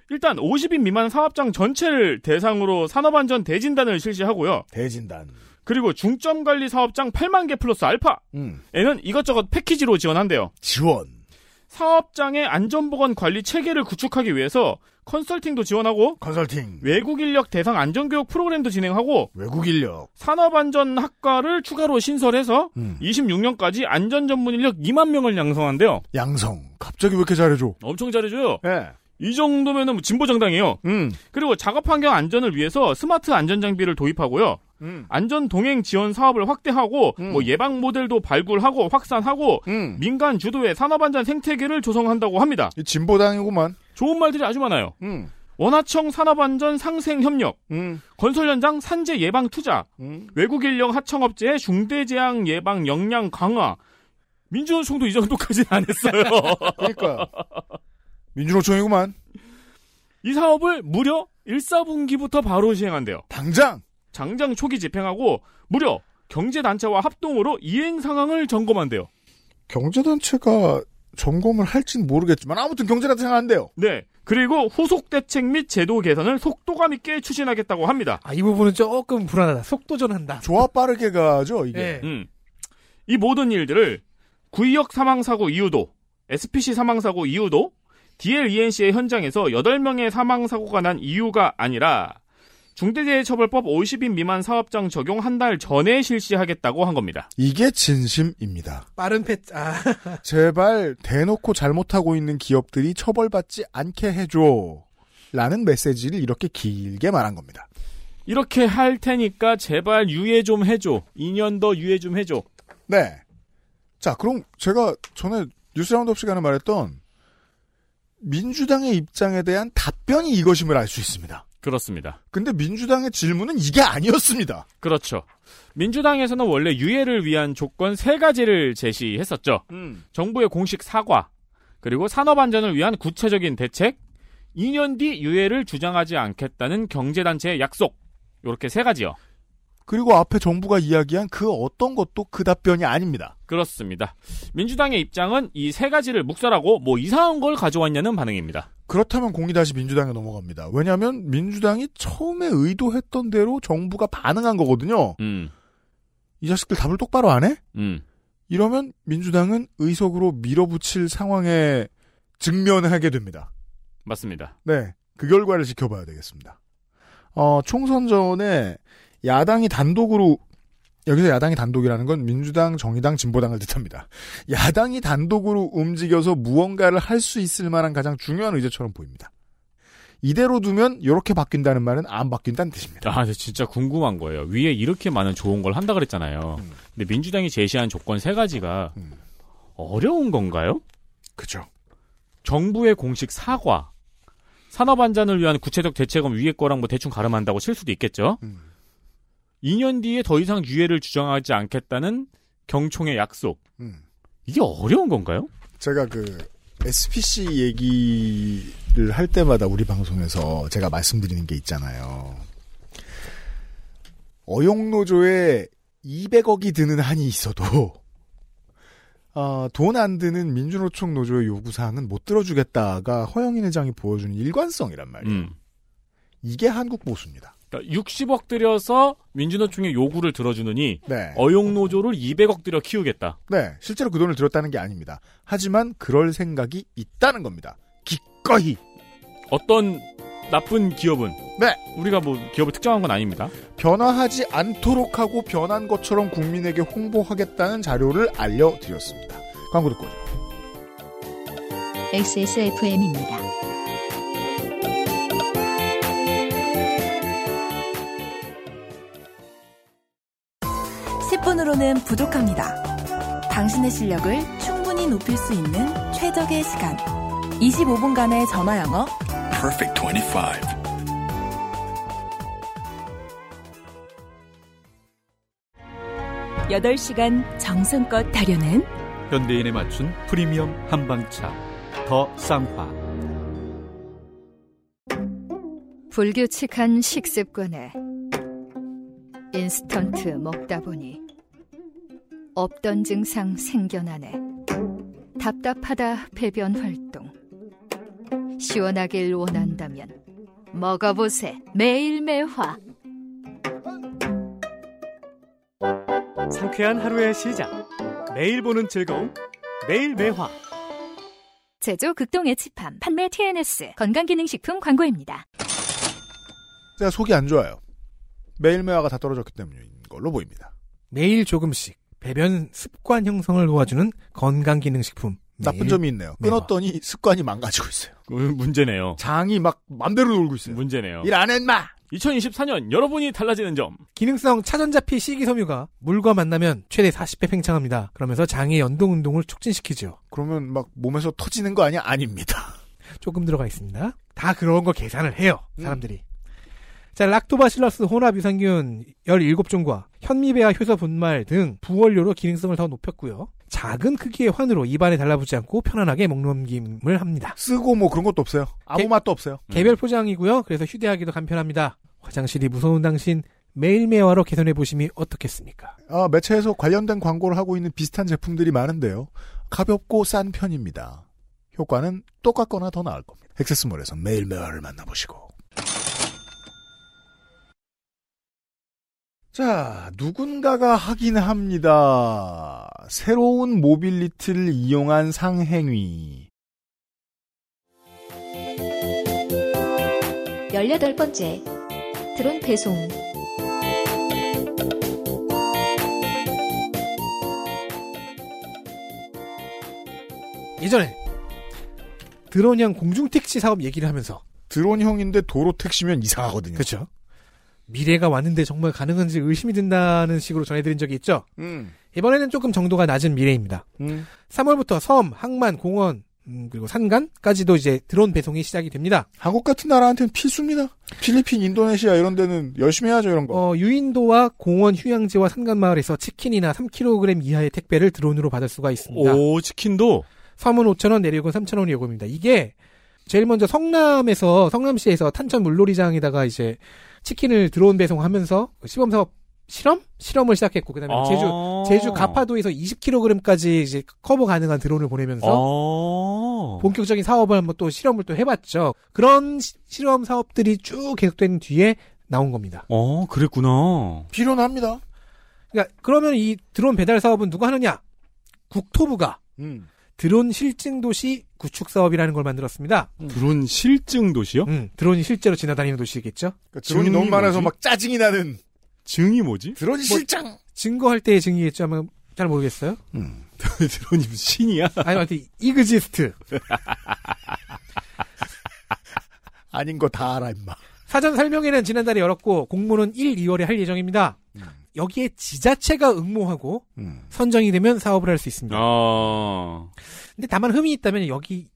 일단 50인 미만 사업장 전체를 대상으로 산업안전 대진단을 실시하고요. 대진단. 그리고 중점관리 사업장 8만 개 플러스 알파. 음. 에는 이것저것 패키지로 지원한대요. 지원. 사업장의 안전보건 관리 체계를 구축하기 위해서 컨설팅도 지원하고 컨설팅. 외국 인력 대상 안전교육 프로그램도 진행하고 외국 인력. 산업안전학과를 추가로 신설해서 음. 26년까지 안전 전문 인력 2만 명을 양성한대요. 양성. 갑자기 왜 이렇게 잘해줘? 엄청 잘해줘요. 예. 이 정도면은 진보 정당이에요. 음. 그리고 작업 환경 안전을 위해서 스마트 안전 장비를 도입하고요. 음. 안전 동행 지원 사업을 확대하고 뭐 예방 모델도 발굴하고 확산하고 음. 민간 주도의 산업 안전 생태계를 조성한다고 합니다. 이 진보당이구만. 좋은 말들이 아주 많아요. 음. 원하청 산업안전 상생 협력, 음. 건설 현장 산재 예방 투자, 음. 외국 인력 하청업체의 중대재앙 예방 역량 강화. 민주노총도 이 정도까지는 안 했어요. 그러니까 민주노총이구만. 이 사업을 무려 1, 4분기부터 바로 시행한대요. 당장 장장 초기 집행하고 무려 경제단체와 합동으로 이행 상황을 점검한대요. 경제단체가 점검을 할진 모르겠지만 아무튼 경제단체가 안 돼요. 네. 그리고 후속 대책 및 제도 개선을 속도감 있게 추진하겠다고 합니다. 아, 이 부분은 조금 불안하다. 속도전한다. 좋아 빠르게 가죠 이게. 네. 음. 이 모든 일들을 구의역 사망사고 이유도, SPC 사망사고 이유도, DLENC의 현장에서 8명의 사망사고가 난 이유가 아니라 중대재해처벌법 50인 미만 사업장 적용 한 달 전에 실시하겠다고 한 겁니다. 이게 진심입니다. 빠른 패, 아. 제발 대놓고 잘못하고 있는 기업들이 처벌받지 않게 해줘. 라는 메시지를 이렇게 길게 말한 겁니다. 이렇게 할 테니까 제발 유예 좀 해줘. 2년 더 유예 좀 해줘. 네. 자, 그럼 제가 전에 뉴스 roundup 시간에 말했던 민주당의 입장에 대한 답변이 이것임을 알 수 있습니다. 그렇습니다. 근데 민주당의 질문은 이게 아니었습니다. 그렇죠. 민주당에서는 원래 유예를 위한 조건 세 가지를 제시했었죠. 정부의 공식 사과, 그리고 산업 안전을 위한 구체적인 대책, 2년 뒤 유예를 주장하지 않겠다는 경제단체의 약속. 이렇게 세 가지요. 그리고 앞에 정부가 이야기한 그 어떤 것도 그 답변이 아닙니다. 그렇습니다. 민주당의 입장은 이 세 가지를 묵살하고 뭐 이상한 걸 가져왔냐는 반응입니다. 그렇다면 공이 다시 민주당에 넘어갑니다. 왜냐하면 민주당이 처음에 의도했던 대로 정부가 반응한 거거든요. 음, 이 자식들 답을 똑바로 안 해? 음. 이러면 민주당은 의석으로 밀어붙일 상황에 직면하게 됩니다. 맞습니다. 네. 그 결과를 지켜봐야 되겠습니다. 어, 총선 전에 야당이 단독으로 여기서 야당이 단독이라는 건 민주당, 정의당, 진보당을 뜻합니다. 야당이 단독으로 움직여서 무언가를 할 수 있을 만한 가장 중요한 의제처럼 보입니다. 이대로 두면 이렇게 바뀐다는 말은 안 바뀐다는 뜻입니다. 아, 진짜 궁금한 거예요. 위에 이렇게 많은 좋은 걸 한다 그랬잖아요. 근데 민주당이 제시한 조건 세 가지가 어려운 건가요? 그죠. 정부의 공식 사과, 산업 안전을 위한 구체적 대책은 위에 거랑 뭐 대충 가름한다고 칠 수도 있겠죠. 2년 뒤에 더 이상 유예를 주장하지 않겠다는 경총의 약속. 음. 이게 어려운 건가요? 제가 그 SPC 얘기를 할 때마다 우리 방송에서 제가 말씀드리는 게 있잖아요. 어용노조에 200억이 드는 한이 있어도 어, 돈안 드는 민주노총 노조의 요구사항은 못 들어주겠다가 허영인 회장이 보여주는 일관성이란 말이에요. 음. 이게 한국 보수입니다. 그러니까 60억 들여서 민주노총의 요구를 들어주느니 네. 어용노조를 200억 들여 키우겠다. 네, 실제로 그 돈을 들였다는 게 아닙니다. 하지만 그럴 생각이 있다는 겁니다. 기꺼이. 어떤 나쁜 기업은 네. 우리가 뭐 기업을 특정한 건 아닙니다. 변화하지 않도록 하고 변한 것처럼 국민에게 홍보하겠다는 자료를 알려드렸습니다. 광고 듣고 오죠. XSFM입니다. 십 분으로는 부족합니다. 당신의 실력을 충분히 높일 수 있는 최적의 시간. 25분간의 전화 영어. Perfect 25. 여덟 시간 정성껏 다려낸 현대인에 맞춘 프리미엄 한방차 더 쌍화 불규칙한 식습관에 인스턴트 먹다 보니 없던 증상 생겨나네. 답답하다 배변 활동. 시원하길 원한다면 먹어보세 매일 매화. 상쾌한 하루의 시작. 매일 보는 즐거움. 매일 매화. 제조 극동 에치팜 판매 TNS 건강기능식품 광고입니다. 제가 속이 안 좋아요. 매일 매화가 다 떨어졌기 때문인 걸로 보입니다. 매일 조금씩 배변 습관 형성을 도와주는 건강기능식품. 나쁜 점이 있네요. 끊었더니 습관이 망가지고 있어요. 문제네요. 장이 막 맘대로 놀고 있어요. 문제네요. 일 안 했마! 2024년 여러분이 달라지는 점. 기능성 차전자피 식이섬유가 물과 만나면 최대 40배 팽창합니다. 그러면서 장의 연동 운동을 촉진시키죠. 그러면 막 몸에서 터지는 거 아니야? 아닙니다. 조금 들어가 있습니다. 다 그런 거 계산을 해요. 사람들이. 자, 락토바실러스 혼합 유산균 17종과 현미배와 효소 분말 등 부원료로 기능성을 더 높였고요. 작은 크기의 환으로 입안에 달라붙지 않고 편안하게 목넘김을 합니다. 쓰고 뭐 그런 것도 없어요. 아무 개- 맛도 없어요. 개별 포장이고요. 그래서 휴대하기도 간편합니다. 화장실이 무서운 당신 매일매화로 개선해 보심이 어떻겠습니까? 아, 매체에서 관련된 광고를 하고 있는 비슷한 제품들이 많은데요. 가볍고 싼 편입니다. 효과는 똑같거나 더 나을 겁니다. 액세스몰에서 매일매화를 만나보시고. 자, 누군가가 하긴 합니다. 새로운 모빌리티를 이용한 상행위. 18번째. 드론 배송. 예전에 드론형 공중택시 사업 얘기를 하면서 드론형인데 도로 택시면 이상하거든요. 그렇죠. 미래가 왔는데 정말 가능한지 의심이 든다는 식으로 전해드린 적이 있죠. 음. 이번에는 조금 정도가 낮은 미래입니다. 음. 3월부터 섬, 항만, 공원, 음, 그리고 산간까지도 이제 드론 배송이 시작이 됩니다. 한국 같은 나라한테는 필수입니다. 필리핀, 인도네시아 이런 데는 열심히 해야죠, 이런 거. 어, 유인도와 공원, 휴양지와 산간 마을에서 치킨이나 3kg 이하의 택배를 드론으로 받을 수가 있습니다. 오, 치킨도? 섬은 5,000원, 내륙은 3,000원이 요금입니다. 이게 제일 먼저 성남에서 성남시에서 탄천 물놀이장에다가 이제 치킨을 드론 배송하면서 시범 사업 실험 실험을 시작했고 그다음에 아. 제주 제주 가파도에서 20kg까지 이제 커버 가능한 드론을 보내면서 어. 본격적인 사업을 한번 또 실험을 또 해봤죠. 그런 시- 실험 사업들이 쭉 계속된 뒤에 나온 겁니다. 어, 그랬구나. 필요합니다. 그러니까 그러면 이 드론 배달 사업은 누가 하느냐? 국토부가 음. 드론 실증 도시 구축 사업이라는 걸 만들었습니다. 드론 실증 도시요? 음, 드론이 실제로 지나다니는 도시겠죠? 그러니까 드론이 너무 많아서 막 짜증이 나는. 증이 뭐지? 드론 실장! 증거할 때의 증이겠죠? 아마 잘 모르겠어요. 드론이 무슨 신이야? 아니, 하여튼 이그지스트. 아닌 거 다 알아, 임마. 사전 설명회는 지난달에 열었고 공모는 1, 2월에 할 예정입니다. 여기에 지자체가 응모하고 선정이 되면 사업을 할 수 있습니다. 어. 근데 다만 흠이 있다면 여기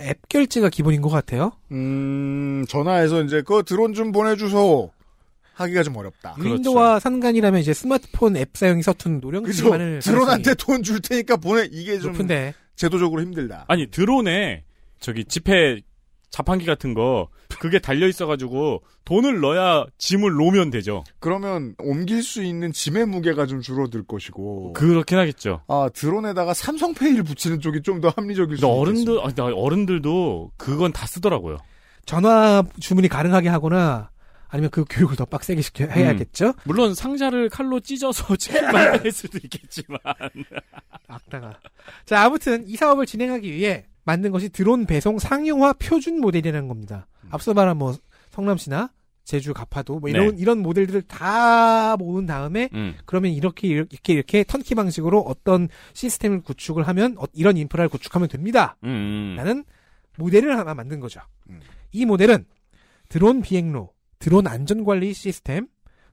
앱 결제가 기본인 것 같아요. 음, 전화해서 이제 그 드론 좀 보내주소. 하기가 좀 어렵다. 윈도와 산간이라면 이제 스마트폰 앱 사용이 서툰? 노령층만을 드론한테 돈 줄 테니까 보내. 이게 좀 높은데 제도적으로 힘들다. 아니, 드론에 저기 지폐 자판기 같은 거 그게 달려 있어가지고 돈을 넣어야 짐을 놓으면 되죠. 그러면 옮길 수 있는 짐의 무게가 좀 줄어들 것이고. 그렇긴 하겠죠. 아 드론에다가 삼성페이를 붙이는 쪽이 좀 더 합리적일 수 근데 있겠습니다. 어른들 아니, 나 어른들도 그건 다 쓰더라고요. 전화 주문이 가능하게 하거나 아니면 그 교육을 더 빡세게 시켜 해야겠죠. 물론 상자를 칼로 찢어서 체크만 할 수도 있겠지만. 악다가. 자, 아무튼 이 사업을 진행하기 위해 만든 것이 드론 배송 상용화 표준 모델이라는 겁니다. 앞서 말한 뭐 성남시나 제주 가파도 뭐 이런 네. 이런 모델들을 다 모은 다음에 음. 그러면 이렇게 이렇게 이렇게 턴키 방식으로 어떤 시스템을 구축을 하면 어- 이런 인프라를 구축하면 됩니다. 음. 라는 모델을 하나 만든 거죠. 이 모델은 드론 비행로, 드론 안전관리 시스템,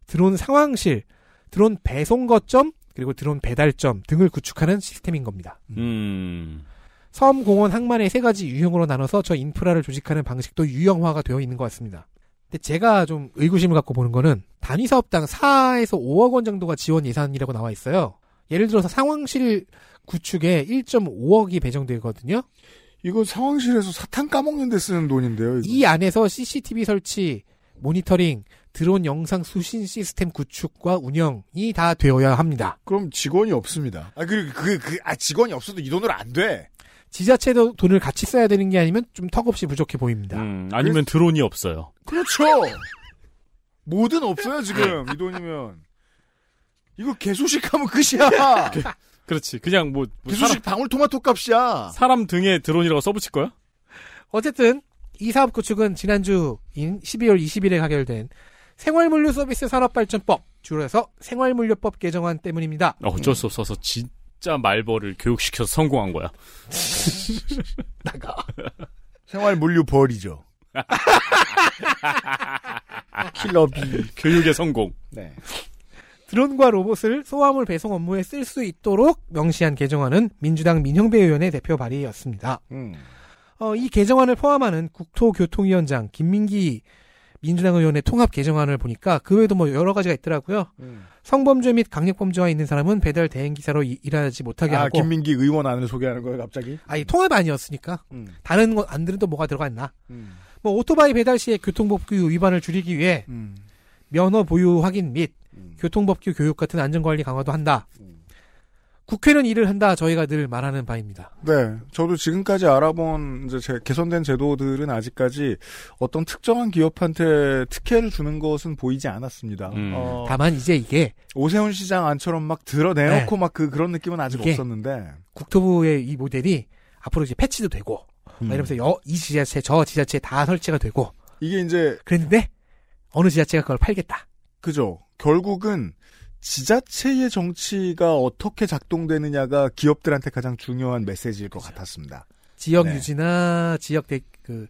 드론 상황실, 드론 배송 거점, 그리고 드론 배달점 등을 구축하는 시스템인 겁니다. 음. 섬, 공원, 항만의 세 가지 유형으로 나눠서 저 인프라를 조직하는 방식도 유형화가 되어 있는 것 같습니다. 근데 제가 좀 의구심을 갖고 보는 거는 단위 사업당 4에서 5억 원 정도가 지원 예산이라고 나와 있어요. 예를 들어서 상황실 구축에 1.5억이 배정되거든요. 이거 상황실에서 사탕 까먹는 데 쓰는 돈인데요. 이거. 이 안에서 CCTV 설치, 모니터링, 드론 영상 수신 시스템 구축과 운영이 다 되어야 합니다. 그럼 직원이 없습니다. 아 그리고 그, 그, 아 직원이 없어도 이 돈으로 안 돼. 지자체도 돈을 같이 써야 되는 게 아니면 좀 턱없이 부족해 보입니다. 음, 아니면 드론이 없어요. 그렇죠. 뭐든 없어요 지금 이 돈이면. 이거 개소식하면 끝이야. 그렇지. 그냥 뭐, 뭐 개소식 방울토마토 값이야. 사람 등에 드론이라고 써붙일 거야? 어쨌든 이 사업 구축은 지난주인 12월 20일에 가결된 생활물류 서비스 산업발전법 줄여서 생활물류법 개정안 때문입니다. 어쩔 수 없어서 진 짜 말벌을 교육시켜서 성공한 거야. 생활 물류 벌이죠. 킬러비. 교육의 성공. 네. 드론과 로봇을 소화물 배송 업무에 쓸 수 있도록 명시한 개정안은 민주당 민형배 의원의 대표 발의였습니다. 음. 어, 이 개정안을 포함하는 국토교통위원장 김민기 민주당 의원의 통합 개정안을 보니까 그 외에도 뭐 여러 가지가 있더라고요. 음. 성범죄 및 강력범죄가 있는 사람은 배달 대행 기사로 이- 일하지 못하게 아, 하고 김민기 의원 안을 소개하는 거예요, 갑자기? 아니 통합 아니었으니까 음. 다른 것 안들은 또 뭐가 들어가 있나? 음. 뭐 오토바이 배달 시에 교통법규 위반을 줄이기 위해 음. 면허 보유 확인 및 교통법규 교육 같은 안전관리 강화도 한다. 국회는 일을 한다. 저희가 늘 말하는 바입니다. 네. 저도 지금까지 알아본 이제 제 개선된 제도들은 아직까지 어떤 특정한 기업한테 특혜를 주는 것은 보이지 않았습니다. 음. 어, 다만 이제 이게 오세훈 시장 안처럼 막 드러내놓고 막그 그런 느낌은 아직 없었는데. 국토부의 이 모델이 앞으로 이제 패치도 되고 막 이러면서 여, 이 지자체 저 지자체 다 설치가 되고 이게 이제 그랬는데 어느 지자체가 그걸 팔겠다. 그죠. 결국은 지자체의 정치가 어떻게 작동되느냐가 기업들한테 가장 중요한 메시지일 것 같았습니다. 지역 네. 유지나 지역 대, 그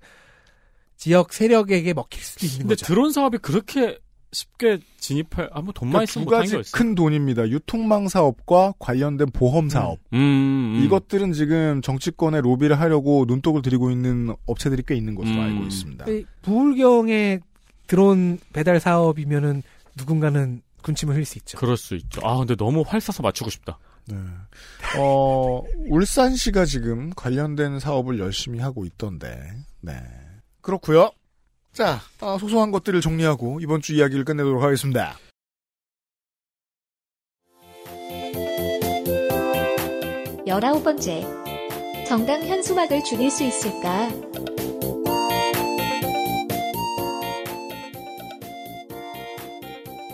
지역 세력에게 먹힐 수도 있는 근데 거죠. 드론 사업이 그렇게 쉽게 진입할 아무 돈 많이 그러니까 두 가지. 큰 돈입니다. 유통망 사업과 관련된 보험 사업. 음, 음. 이것들은 지금 정치권에 로비를 하려고 눈독을 들이고 있는 업체들이 꽤 있는 것으로 음. 알고 있습니다. 이 부울경의 드론 배달 사업이면은 누군가는 군침을 흘릴 수 있죠. 그럴 수 있죠. 아 근데 너무 활 쏴서 맞추고 싶다. 네. 어, 울산시가 지금 관련된 사업을 열심히 하고 있던데, 네. 그렇고요 자, 아, 소소한 것들을 정리하고 이번 주 이야기를 끝내도록 하겠습니다. 열아홉 번째. 정당 현수막을 줄일 수 있을까?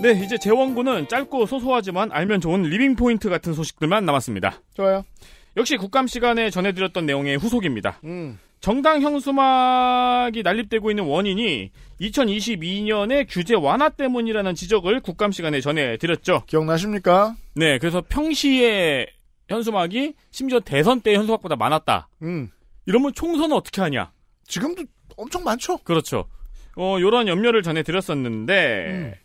네 이제 제 원고는 짧고 소소하지만 알면 좋은 living point 같은 소식들만 남았습니다. 좋아요. 역시 국감 시간에 전해드렸던 내용의 후속입니다. 음. 정당 현수막이 난립되고 있는 원인이 2022년의 규제 완화 때문이라는 지적을 국감 시간에 전해드렸죠. 기억나십니까? 네, 그래서 평시에 현수막이 심지어 대선 때 현수막보다 많았다. 음. 이러면 총선은 어떻게 하냐? 지금도 엄청 많죠? 그렇죠. 어, 요런 염려를 전해드렸었는데,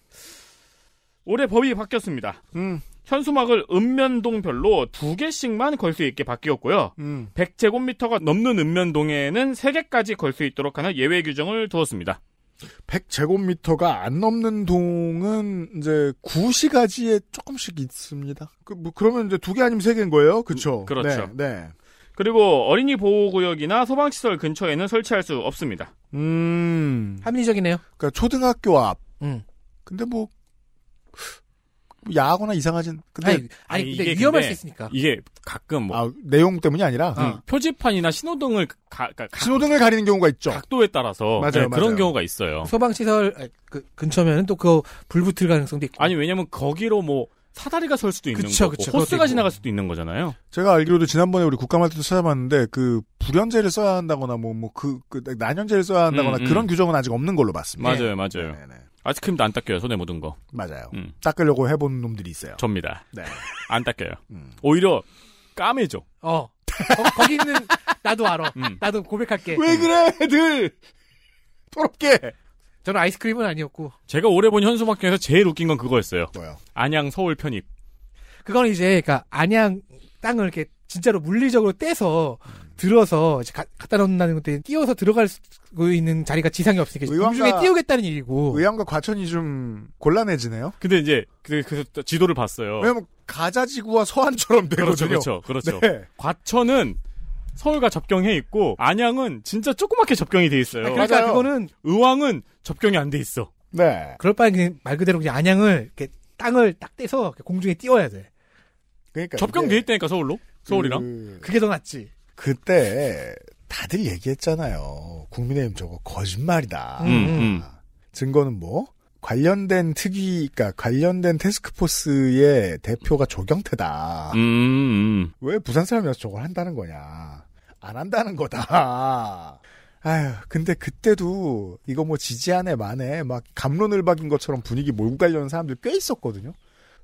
올해 법이 바뀌었습니다. 음. 현수막을 읍면동별로 두 개씩만 걸 수 있게 바뀌었고요. 음. 100제곱미터가 넘는 읍면동에는 3개까지 걸 수 있도록 하는 예외 규정을 두었습니다. 100제곱미터가 안 넘는 동은 이제 구시가지에 조금씩 있습니다. 그, 뭐, 그러면 이제 두 개 아니면 세 개인 거예요? 그쵸? 그렇죠. 네. 네. 그리고 어린이 보호구역이나 소방시설 근처에는 설치할 수 없습니다. 음. 합리적이네요. 그러니까 초등학교 앞. 음. 근데 뭐, 야하거나 이상하진. 근데 아니, 아니, 근데 위험할 수 있으니까. 이게 가끔 뭐 아, 내용 때문이 아니라 음, 표지판이나 신호등을 가, 가, 가- 신호등을 가리는 경우가 있죠. 각도에 따라서 맞아요, 네, 맞아요. 그런 경우가 있어요. 소방시설 아, 그 근처면은 또 그 불 붙을 가능성도 있고. 아니 왜냐면 거기로 뭐 사다리가 설 수도 있는 그쵸, 거고 그쵸, 호스가 지나갈. 수도 있는 거잖아요. 제가 알기로도 지난번에 우리 국감할 때도 찾아봤는데 그 불연제를 써야 한다거나 뭐뭐그 그 난연제를 써야 한다거나 음, 음. 그런 규정은 아직 없는 걸로 봤습니다. 맞아요, 맞아요. 네네. 아이스크림도 안 닦여요 손에 묻은 거. 맞아요. 음. 닦으려고 해본 놈들이 있어요. 접니다. 네. 안 닦여요. 음. 오히려 까매져. 어. 거, 기는 나도 알아. 음. 나도 고백할게. 왜 그래, 애들! 더럽게! 저는 아이스크림은 아니었고. 제가 올해 본 현수막 중에서 제일 웃긴 건 그거였어요. 뭐요? 안양 서울 편입. 그거는 이제 그러니까 안양 땅을 이렇게 진짜로 물리적으로 떼서 들어서 이제 가- 갖다 놓는다는 것도 띄워서 들어갈 수 있는 자리가 지상이 없으니까 의왕과- 공중에 띄우겠다는 일이고. 의왕과 과천이 좀 곤란해지네요. 근데 이제 그, 그 지도를 봤어요. 왜냐면 가자지구와 서안처럼 그렇죠, 되거든요. 그렇죠, 그렇죠. 네. 과천은 서울과 접경해 있고 안양은 진짜 조그맣게 접경이 돼 있어요. 아, 그러니까 맞아요. 그거는 의왕은 접경이 안 돼 있어. 네. 그럴 바에 그냥 말 그대로 그냥 안양을 이렇게 땅을 딱 떼서 공중에 띄워야 돼. 그러니까. 접경돼 이게 있다니까 서울로. 서울이랑. 그- 그게 더 낫지. 그때 다들 얘기했잖아요. 국민의힘 저거 거짓말이다. 음, 음. 증거는 뭐? 관련된 특위, 그러니까 관련된 테스크포스의 대표가 조경태다. 음, 음. 왜 부산 사람이라서 저걸 한다는 거냐. 안 한다는 거다. 아휴, 근데 그때도 이거 뭐 지지하네 마네 막 감론을박인 것처럼 분위기 몰고 가려는 사람들 꽤 있었거든요.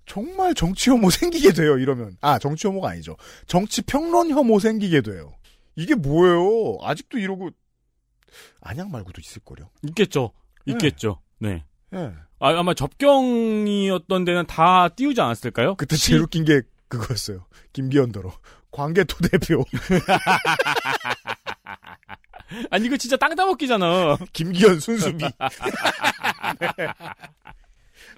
정말 정치 혐오 생기게 돼요, 이러면. 아, 정치 혐오가 아니죠. 정치 평론 혐오 생기게 돼요. 이게 뭐예요? 아직도 이러고 안양 말고도 있을 거요. 있겠죠. 있겠죠. 네. 예. 아, 아마 접경이었던 데는 다 띄우지 않았을까요? 그때 제일 웃긴 게 그거였어요. 김기현 더러 관계토 대표. 아니 이거 진짜 땅 따먹기잖아. 김기현 순수비. 네.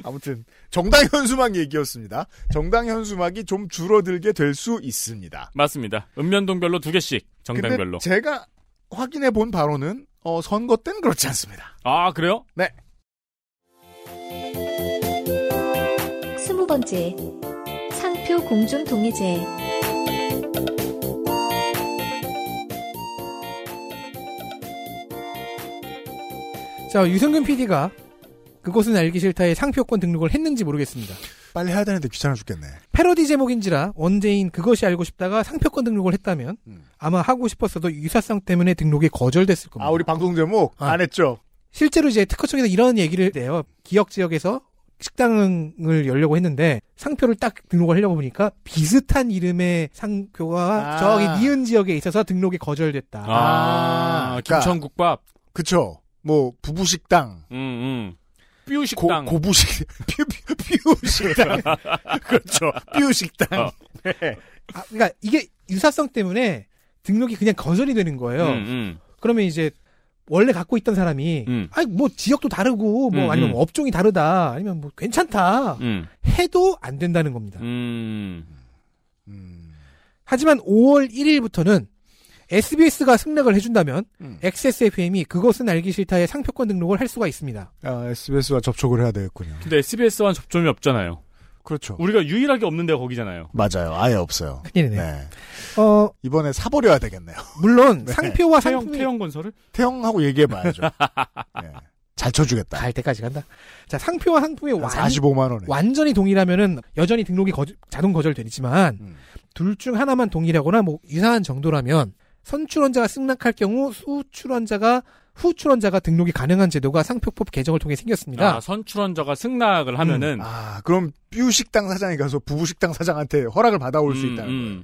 아무튼 정당 현수막 얘기였습니다. 정당 현수막이 좀 줄어들게 될 수 있습니다. 맞습니다. 읍면동별로 두 개씩 정당별로. 근데 제가 확인해 본 바로는 어, 선거 때는 그렇지 않습니다. 아 그래요? 네. 스무 번째. 상표 공존 동의제. 자, 유승균 PD가 그것은 알기 싫다의 상표권 등록을 했는지 모르겠습니다. 빨리 해야 되는데 귀찮아 죽겠네. 패러디 제목인지라 원제인 그것이 알고 싶다가 상표권 등록을 했다면 아마 하고 싶었어도 유사성 때문에 등록이 거절됐을 겁니다. 아, 우리 방송 제목 안 했죠? 실제로 이제 특허청에서 이런 얘기를 해요. 기역 지역에서 식당을 열려고 했는데 상표를 딱 등록을 하려고 보니까 비슷한 이름의 상표가 아. 저기 니은 지역에 있어서 등록이 거절됐다. 아, 김천국밥. 그쵸. 뭐 부부식당, 음, 음. 뾰식당. 고, 뾰, 뾰, 뾰식당. 그렇죠. 뾰식당. 어. 네. 아, 그러니까 이게 유사성 때문에 등록이 그냥 거절이 되는 거예요. 음, 음. 그러면 이제 원래 갖고 있던 사람이 음. 아니 뭐 지역도 다르고 뭐 음, 아니면 음. 뭐 업종이 다르다 아니면 뭐 괜찮다 음. 해도 안 된다는 겁니다. 음. 하지만 5월 1일부터는 SBS가 승낙을 해준다면 음. XSFM이 그것은 알기 싫다의 상표권 등록을 할 수가 있습니다. 아, SBS와 접촉을 해야 되겠군요. 근데 SBS와는 접점이 없잖아요. 그렇죠. 우리가 유일하게 없는 데가 거기잖아요. 맞아요. 아예 없어요. 큰일이네. 네. 어 이번에 사버려야 되겠네요. 물론 네. 상표와 태영, 상품이 태영건설을? 태영하고 얘기해봐야죠. 네. 잘 쳐주겠다. 갈 때까지 간다. 자 상표와 상품이 완, 45만 원에. 완전히 동일하면은 여전히 등록이 거- 자동 거절되지만 음. 둘중 하나만 동일하거나 뭐 유사한 정도라면 선출원자가 승낙할 경우 수출원자가 후출원자가 등록이 가능한 제도가 상표법 개정을 통해 생겼습니다. 아, 선출원자가 승낙을 하면은 아, 그럼 뾰식당 사장이 가서 부부 식당 사장한테 허락을 받아올 수 음, 있다는 음. 거예요.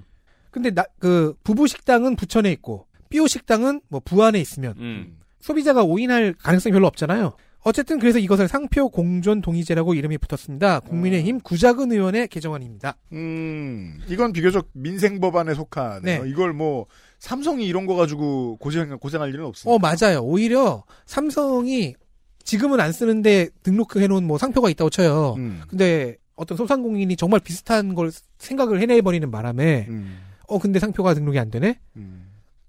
근데 나, 그 부부 식당은 부천에 있고 삐오 식당은 뭐 부안에 있으면 음. 소비자가 오인할 가능성이 별로 없잖아요. 어쨌든 그래서 이것을 상표 공존 동의제라고 이름이 붙었습니다. 국민의힘 구자근 의원의 개정안입니다. 음, 이건 비교적 민생 법안에 속하네요. 네. 이걸 뭐 삼성이 이런 거 가지고 고생 고생할 일은 없습니다. 어 맞아요. 오히려 삼성이 지금은 안 쓰는데 등록해놓은 뭐 상표가 있다고 쳐요. 음. 근데 어떤 소상공인이 정말 비슷한 걸 생각을 해내버리는 바람에 음. 어 근데 상표가 등록이 안 되네?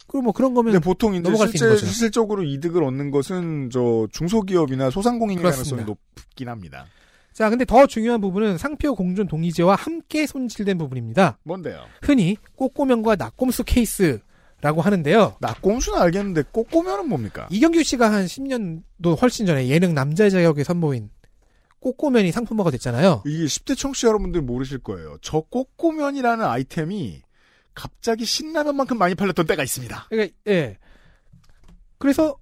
그럼 뭐 그런 거면 보통 이제 실제. 실질적으로 이득을 얻는 것은 저 중소기업이나 그렇습니다. 가능성이 높긴 합니다. 자, 근데 더 중요한 부분은 상표 공존 동의제와 함께 손질된 부분입니다. 뭔데요? 흔히 꼬꼬면과 낙곰수 케이스 라고 하는데요. 낙곰수는 알겠는데 꼬꼬면은 뭡니까? 이경규 씨가 한 10년도 훨씬 전에 예능 남자 자격에 선보인 꼬꼬면이 상품화가 됐잖아요. 이게 10대 청취자 여러분들 모르실 거예요. 저 꼬꼬면이라는 아이템이 갑자기 신라면만큼 많이 팔렸던 때가 있습니다. 그러니까 예. 그래서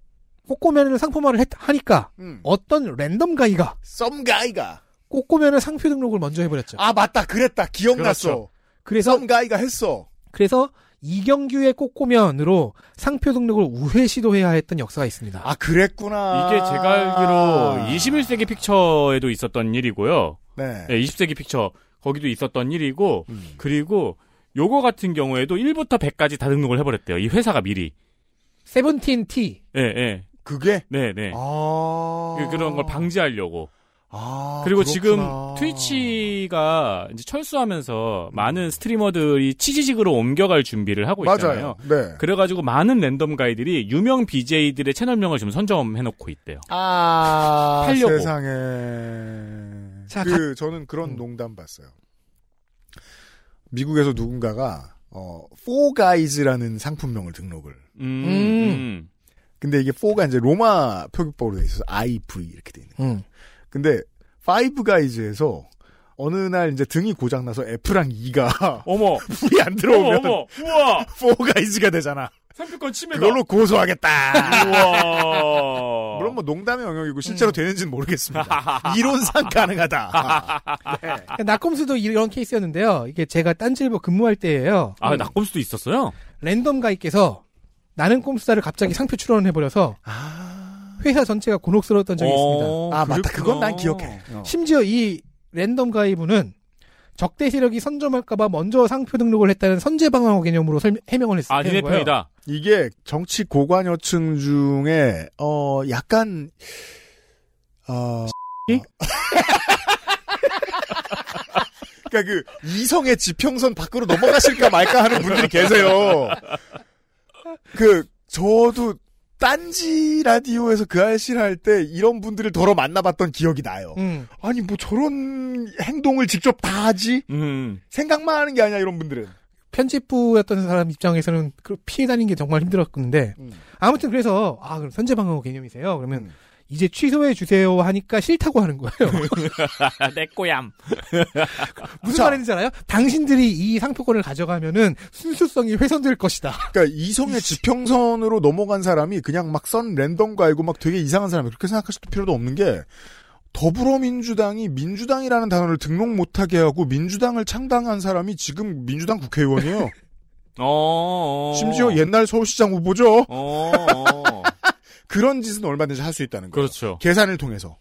꼬꼬면을 상품화를 했- 하니까 음. 어떤 랜덤 가이가 썸 가이가 꼬꼬면을 상표 등록을 먼저 해버렸죠. 아 맞다 그랬다 기억났어. 그렇죠. 그래서 썸 가이가 했어. 그래서 이경규의 꼬꼬면으로 상표 등록을 우회 시도해야 했던 역사가 있습니다. 아 그랬구나. 이게 제가 알기로 21세기 픽처에도 있었던 일이고요. 네. 네, 20세기 픽처 거기도 있었던 일이고 음. 그리고 요거 같은 경우에도 1부터 100까지 다 등록을 해버렸대요. 이 회사가 미리. 세븐틴 티. 예, 예. 그게 네, 네. 아 그, 그런 걸 방지하려고. 아, 그리고 그렇구나. 지금 트위치가 이제 철수하면서 많은 스트리머들이 치지직으로 옮겨갈 준비를 하고 있잖아요. 맞아요. 네. 그래가지고 많은 랜덤 가이들이 유명 BJ들의 채널명을 지금 선점해놓고 있대요. 아 팔려고. 세상에. 자, 그 저는 그런 음. 농담 봤어요. 미국에서 누군가가 어, Four Guys라는 상품명을 등록을. 음, 음. 음. 근데 이게 4가 이제 로마 표기법으로 돼 있어서 IV 이렇게 돼 있는. 거예요. 음. 근데 Five Guys에서 어느 날 이제 등이 고장 나서 F랑 E가 어머, 불이 안 어머, 들어오면 어머, 우와! Four Guys가 되잖아. 상표권 침해다. 그걸로 고소하겠다. 우와. 물론 뭐 농담의 영역이고 실제로 되는지는 모르겠습니다. 이론상 가능하다. 네. 낙검수도 이런 케이스였는데요. 이게 제가 딴지일보 근무할 때예요. 아, 낙검수도 있었어요? 랜덤 가이께서 나는 꼼수다를 갑자기 상표 출원해버려서 회사 전체가 곤혹스러웠던 적이 어, 있습니다. 아 맞다 그건 난 기억해. 어. 심지어 이 랜덤 가이브는 적대 세력이 선점할까봐 먼저 상표 등록을 했다는 선제 방어 개념으로 설- 해명을 했어요. 아, 니네 편이다. 이게 정치 고관여층 중에 어 약간 어 그러니까 그 이성의 지평선 밖으로 넘어가실까 말까 하는 분들이 계세요. 그 저도 딴지 라디오에서 그 알씨를 할 때 이런 분들을 더러 만나봤던 기억이 나요. 음. 아니 뭐 저런 행동을 직접 다 하지? 음. 생각만 하는 게 아니야 이런 분들은. 편집부였던 사람 입장에서는 그 피해 다니는 게 정말 힘들었는데 음. 아무튼 그래서 아 그럼 선제 방어 개념이세요? 그러면 이제 취소해 주세요 하니까 싫다고 하는 거예요. 내 꼬얌. 무슨 말인지 알아요? 당신들이 이 상표권을 가져가면은 순수성이 훼손될 것이다. 그러니까 이성의 지평선으로 넘어간 사람이 그냥 막썬 랜덤 거 알고 막 되게 이상한 사람이 그렇게 생각하실 필요도 없는 게 더불어민주당이 민주당이라는 단어를 등록 못하게 하고 민주당을 창당한 사람이 지금 민주당 국회의원이에요. 어. 심지어 옛날 서울시장 후보죠. 어. 그런 짓은 얼마든지 할 수 있다는 거예요. 그렇죠. 계산을 통해서.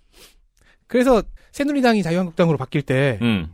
그래서 새누리당이 자유한국당으로 바뀔 때 음.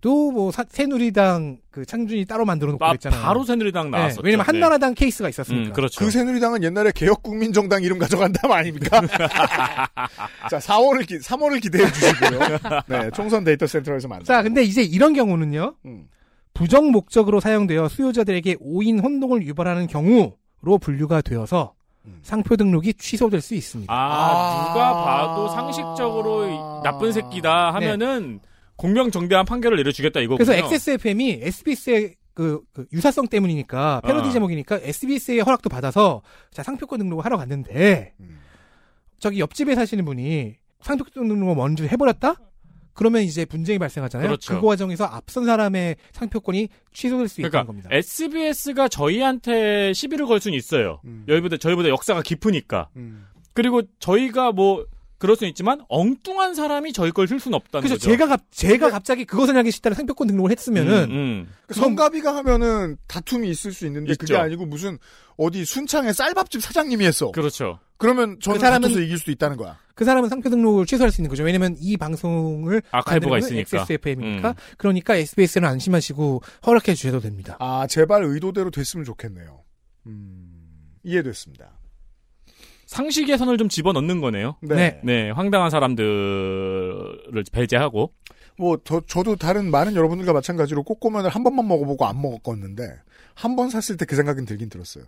또뭐 새누리당 그 창준위 따로 만들어 놓고 아, 그랬잖아요. 바로 새누리당 네, 나왔었죠. 왜냐면 네. 한나라당 케이스가 있었으니까. 음, 그렇죠. 그 새누리당은 옛날에 개혁국민정당 이름 가져간다면 아닙니까? 자, 4월을 기, 3월을 기대해 주시고요. 네, 총선 데이터 센터에서 만나. 자, 근데 이제 이런 경우는요. 음. 부정 목적으로 사용되어 수요자들에게 오인 혼동을 유발하는 경우로 분류가 되어서 음. 상표 등록이 취소될 수 있습니다. 아, 누가 봐도 상식적으로 이 나쁜 새끼다 하면은 공명정대한 판결을 내려주겠다 이거군요. 그래서 XSFM이 SBS의 그, 그 유사성 때문이니까 패러디 아. 제목이니까 SBS의 허락도 받아서 자 상표권 등록을 하러 갔는데 음. 저기 옆집에 사시는 분이 상표권 등록을 먼저 해버렸다? 그러면 이제 분쟁이 발생하잖아요. 그렇죠. 그 과정에서 앞선 사람의 상표권이 취소될 수 그러니까 있다는 겁니다. SBS가 저희한테 시비를 걸 수는 있어요. 음. 저희보다 저희보다 역사가 깊으니까. 그리고 저희가 뭐 그럴 수는 있지만 엉뚱한 사람이 저희 걸 쓸 수는 없다는 그래서 거죠. 제가 갑, 제가 갑자기 그것을 하기 싫다는 상표권 등록을 했으면은 음, 음. 그 성가비가 하면은 다툼이 있을 수 있는데 그게 있죠. 아니고 무슨 어디 순창의 쌀밥집 사장님이 했어. 그렇죠. 그러면 저는 그 사람은- 이길 수도 있다는 거야. 그 사람은 상표 등록을 취소할 수 있는 거죠. 왜냐면 이 방송을 아카이브가 있으니까. XSFM이니까. 음. 그러니까 SBS는 안심하시고 허락해 주셔도 됩니다. 아, 제발 의도대로 됐으면 좋겠네요. 음, 이해됐습니다. 상식의 선을 좀 집어넣는 거네요. 네. 네, 황당한 사람들을 배제하고. 뭐, 저, 저도 다른 많은 여러분들과 마찬가지로 꼬꼬면을 한 번만 먹어보고 안 먹었는데, 한 번 샀을 때 그 생각은 들긴 들었어요.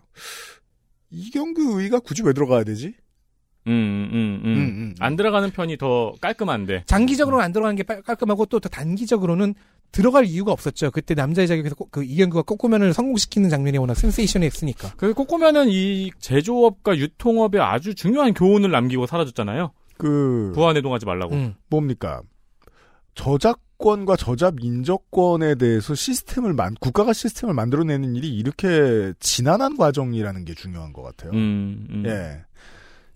이경규 의가 굳이 왜 들어가야 되지? 음, 음, 음. 음, 음. 안 들어가는 편이 더 깔끔한데. 장기적으로는 안 들어가는 게 깔- 깔끔하고 또, 또 단기적으로는 들어갈 이유가 없었죠. 그때 남자의 자격에서 꼬- 그 이경규가 꼬꼬면을 성공시키는 장면이 워낙 센세이션했으니까. 그 꼬꼬면은 이 제조업과 유통업에 아주 중요한 교훈을 남기고 사라졌잖아요. 그, 부안해동하지 말라고. 음. 뭡니까? 저작권과 저작 인저권에 대해서 시스템을 만, 국가가 시스템을 만들어내는 일이 이렇게 지난한 과정이라는 게 중요한 것 같아요. 음, 음. 예.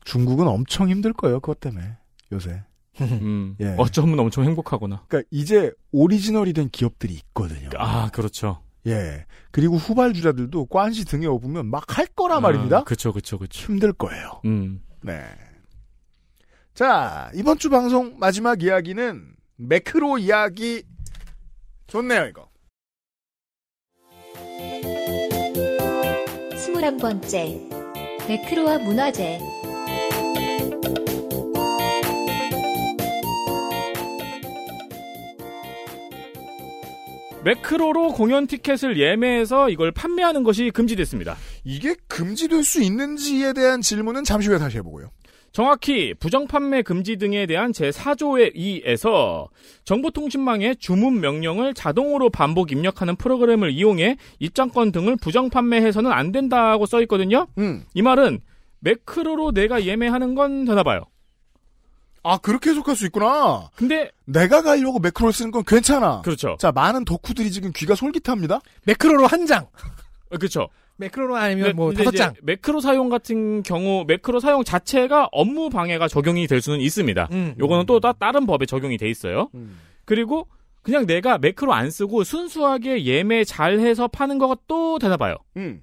중국은 엄청 힘들 거예요, 그것 때문에. 요새. 음. 예. 어쩌면 엄청 행복하구나. 그러니까 이제 오리지널이 된 기업들이 있거든요. 아, 그렇죠. 예. 그리고 후발주자들도 관시 등에 업으면 막 할 거란 말입니다. 아, 그쵸, 그쵸, 그쵸. 힘들 거예요. 음. 네. 자, 이번 주 방송 마지막 이야기는 매크로 이야기 좋네요, 이거. 스물한 번째 매크로와 문화재 매크로로 공연 티켓을 예매해서 이걸 판매하는 것이 금지됐습니다. 이게 금지될 수 있는지에 대한 질문은 잠시 후에 다시 해보고요. 정확히 부정판매 금지 등에 대한 제4조의 2에서 정보통신망에 주문 명령을 자동으로 반복 입력하는 프로그램을 이용해 입장권 등을 부정판매해서는 안 된다고 써 있거든요. 음. 이 말은 매크로로 내가 예매하는 건 되나 봐요. 아, 그렇게 해석할 수 있구나. 근데 내가 가려고 매크로를 쓰는 건 괜찮아. 그렇죠. 자, 많은 덕후들이 지금 귀가 솔깃합니다. 매크로로 한 장. 어, 그렇죠. 매크로로 아니면 근데- 뭐 근데 다섯 장. 매크로 사용 같은 경우 매크로 사용 자체가 업무 방해가 적용이 될 수는 있습니다. 음. 요거는 또 따, 다른 법에 적용이 돼 있어요. 그리고 그냥 내가 매크로 안 쓰고 순수하게 예매 잘해서 파는 것도 되나 봐요. 음.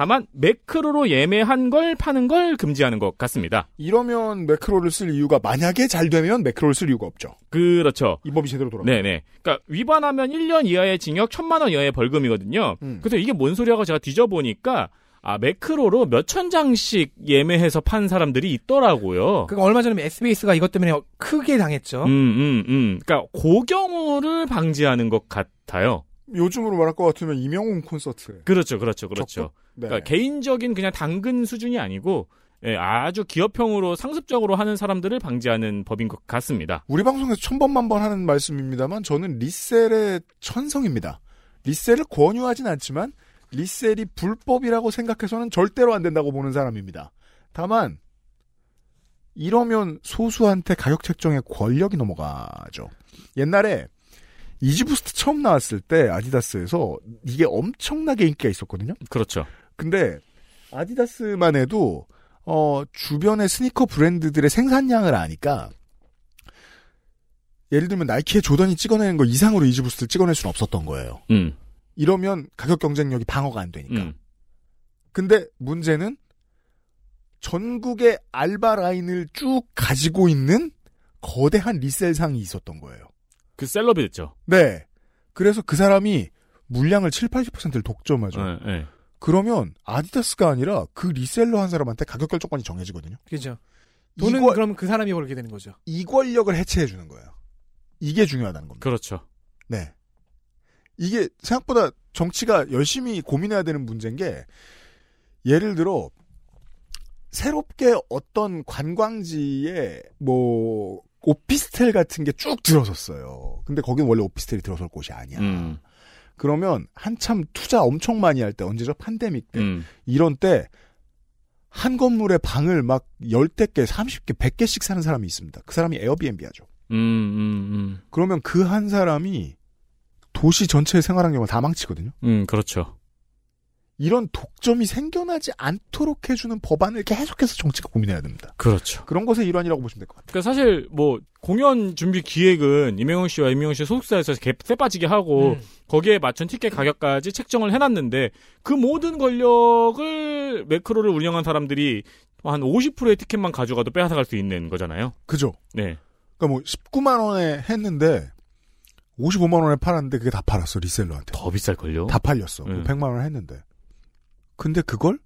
다만 매크로로 예매한 걸 파는 걸 금지하는 것 같습니다. 이러면 매크로를 쓸 이유가 만약에 잘 되면 매크로를 쓸 이유가 없죠. 그렇죠. 이 법이 제대로 돌아. 네네. 그러니까 위반하면 1년 이하의 징역, 1천만 원 이하의 벌금이거든요. 음. 그래서 이게 뭔 소리하고 제가 뒤져보니까 아 매크로로 몇천 장씩 예매해서 판 사람들이 있더라고요. 그 얼마 전에 SBS가 이것 때문에 크게 당했죠. 음, 음, 음. 그러니까 고경우를 방지하는 것 같아요. 요즘으로 말할 것 같으면 이명웅 콘서트. 그렇죠, 그렇죠, 그렇죠. 네. 그러니까 개인적인 그냥 당근 수준이 아니고 예, 아주 기업형으로 상습적으로 하는 사람들을 방지하는 법인 것 같습니다. 우리 방송에서 천번만 번 하는 말씀입니다만 저는 리셀의 천성입니다. 리셀을 권유하진 않지만 리셀이 불법이라고 생각해서는 절대로 안 된다고 보는 사람입니다. 다만 이러면 소수한테 가격 책정의 권력이 넘어가죠. 옛날에 이지부스트 처음 나왔을 때 아디다스에서 이게 엄청나게 인기가 있었거든요. 그렇죠. 근데 아디다스만 해도 어, 주변의 스니커 브랜드들의 생산량을 아니까 예를 들면 나이키의 조던이 찍어내는 거 이상으로 이지부스트를 찍어낼 수는 없었던 거예요. 음. 이러면 가격 경쟁력이 방어가 안 되니까. 음. 근데 문제는 전국의 알바 라인을 쭉 가지고 있는 거대한 리셀상이 있었던 거예요. 그 셀럽이 됐죠. 네. 그래서 그 사람이 물량을 7, 80%를 독점하죠. 네, 네. 그러면 아디다스가 아니라 그 리셀러 한 사람한테 가격 결정권이 정해지거든요. 그죠. 돈은 이거- 그럼 그 사람이 벌게 되는 거죠. 이 권력을 해체해 주는 거예요. 이게 중요하다는 겁니다. 그렇죠. 네. 이게 생각보다 정치가 열심히 고민해야 되는 문제인 게 예를 들어 새롭게 어떤 관광지에 뭐 오피스텔 같은 게 쭉 들어섰어요. 근데 거긴 원래 오피스텔이 들어설 곳이 아니야. 음. 그러면 한참 투자 엄청 많이 할 때 언제죠? 팬데믹 때 음. 이런 때 한 건물에 방을 막 열대 개, 30개, 100개씩 사는 사람이 있습니다. 그 사람이 에어비앤비 하죠. 음, 음, 음. 그러면 그 한 사람이 도시 전체의 생활 환경을 다 망치거든요. 음, 그렇죠. 이런 독점이 생겨나지 않도록 해주는 법안을 계속해서 정치가 고민해야 됩니다. 그렇죠. 그런 것의 일환이라고 보시면 될 것 같아요. 그러니까 사실 뭐 공연 준비 기획은 이명웅 씨와 임명웅 씨 소속사에서 개- 쎄 빠지게 하고 음. 거기에 맞춘 티켓 가격까지 책정을 해놨는데 그 모든 권력을 매크로를 운영한 사람들이 한 50%의 티켓만 가져가도 빼앗아갈 수 있는 거잖아요. 그죠? 네. 그러니까 뭐 19만 원에 했는데 55만 원에 팔았는데 그게 다 팔았어 리셀러한테. 더 비쌀 걸요. 다 팔렸어. 네. 100만 원을 했는데. 근데 그걸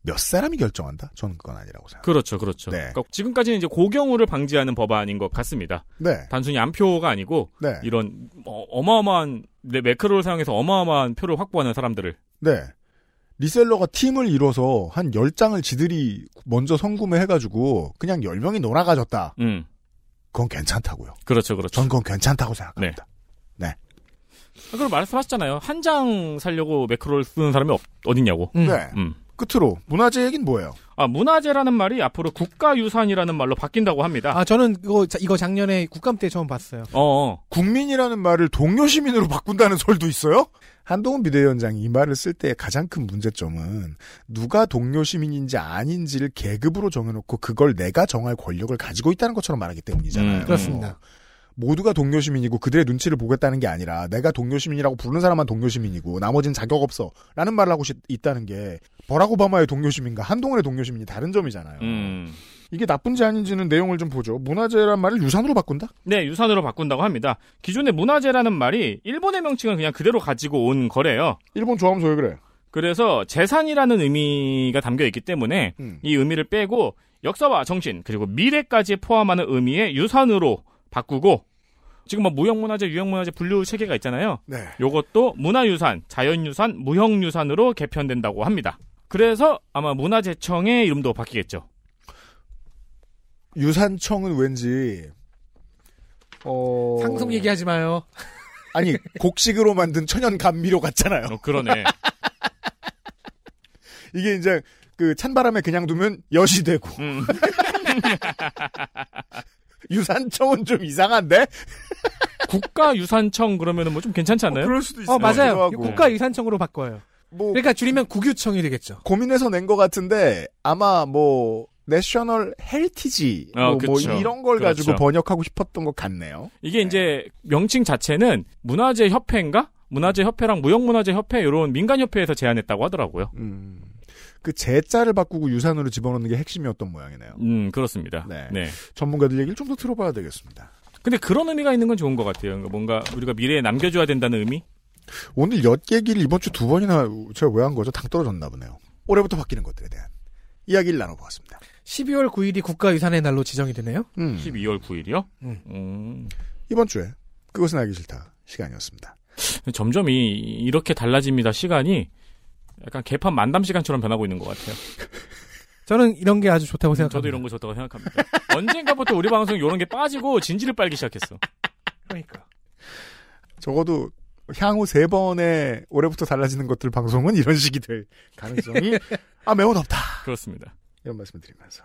몇 사람이 결정한다? 저는 그건 아니라고 생각합니다. 그렇죠, 그렇죠. 네. 그러니까 지금까지는 이제 고경우를 방지하는 법안인 것 같습니다. 네. 단순히 안표가 아니고 네. 이런 어, 어마어마한 네, 매크로를 사용해서 어마어마한 표를 확보하는 사람들을 네. 리셀러가 팀을 이뤄서 한 10장을 지들이 먼저 선구매해가지고 그냥 10명이 놀아가졌다. 음. 그건 괜찮다고요. 그렇죠, 그렇죠. 전 그건 괜찮다고 생각합니다. 네. 그걸 말씀하셨잖아요. 한 장 살려고 매크로를 쓰는 사람이 없, 어딨냐고. 음. 네. 음. 끝으로 문화재 얘기는 뭐예요? 아, 문화재라는 말이 앞으로 국가유산이라는 말로 바뀐다고 합니다. 아 저는 이거 자- 이거 작년에 국감 때 처음 봤어요. 어, 어. 국민이라는 말을 동료 시민으로 바꾼다는 설도 있어요? 한동훈 비대위원장이 이 말을 쓸 때 가장 큰 문제점은 누가 동료 시민인지 아닌지를 계급으로 정해놓고 그걸 내가 정할 권력을 가지고 있다는 것처럼 말하기 때문이잖아요. 음, 그렇습니다. 모두가 동료 시민이고 그들의 눈치를 보겠다는 게 아니라 내가 동료 시민이라고 부르는 사람만 동료 시민이고 나머지는 자격 없어 라는 말을 하고 시- 있다는 게 버락 오바마의 동료 시민과 한동훈의 동료 시민이 다른 점이잖아요. 음. 이게 나쁜지 아닌지는 내용을 좀 보죠. 문화재란 말을 유산으로 바꾼다? 네, 유산으로 바꾼다고 합니다. 기존의 문화재라는 말이 일본의 명칭을 그냥 그대로 가지고 온 거래요. 일본 좋아하면서 왜 그래? 그래서 재산이라는 의미가 담겨 있기 때문에 음. 이 의미를 빼고 역사와 정신 그리고 미래까지 포함하는 의미의 유산으로 바꾸고 지금 뭐 무형문화재, 유형문화재 분류 체계가 있잖아요. 네. 요것도 문화유산, 자연유산, 무형유산으로 개편된다고 합니다. 그래서 아마 문화재청의 이름도 바뀌겠죠. 유산청은 왠지 어 상속 얘기하지 마요. 아니 곡식으로 만든 천연 감미료 같잖아요. 어, 그러네. 이게 이제 그 찬바람에 그냥 두면 엿이 되고 음. 유산청은 좀 이상한데? 국가유산청 그러면은 뭐 좀 괜찮지 않나요? 그럴 수도 어 맞아요. 국가유산청으로 바꿔요. 뭐 그러니까 줄이면 국유청이 되겠죠. 고민해서 낸 것 같은데 아마 뭐 내셔널 헬티지 어, 뭐, 뭐 그쵸. 이런 걸 가지고 그렇죠. 번역하고 싶었던 것 같네요. 이게 이제 명칭 자체는 문화재 협회인가? 문화재 협회랑 무형문화재 협회 이런 민간 협회에서 제안했다고 하더라고요. 음. 그 제자를 바꾸고 유산으로 집어넣는 게 핵심이었던 모양이네요. 음, 그렇습니다. 네. 네. 전문가들 얘기를 좀 더 들어봐야 되겠습니다. 근데 그런 의미가 있는 건 좋은 것 같아요. 그러니까 뭔가 우리가 미래에 남겨줘야 된다는 의미? 오늘 엿 얘기를 이번 주 두 번이나 제가 왜 한 거죠? 당 떨어졌나 보네요. 올해부터 바뀌는 것들에 대한 이야기를 나눠보았습니다. 12월 9일이 국가유산의 날로 지정이 되네요. 음. 12월 9일이요? 음. 이번 주에 그것은 알기 싫다 시간이었습니다. 점점 이, 이렇게 달라집니다. 시간이 약간 개판 만담 시간처럼 변하고 있는 것 같아요. 저는 이런 게 아주 좋다고 생각합니다. 저도 이런 거 좋다고 생각합니다. 언젠가부터 우리 방송 이런 게 빠지고 진지를 빨기 시작했어. 그러니까. 적어도 향후 세 번의 올해부터 달라지는 것들 방송은 이런 식이 될 가능성이 아 매우 높다. 그렇습니다. 이런 말씀을 드리면서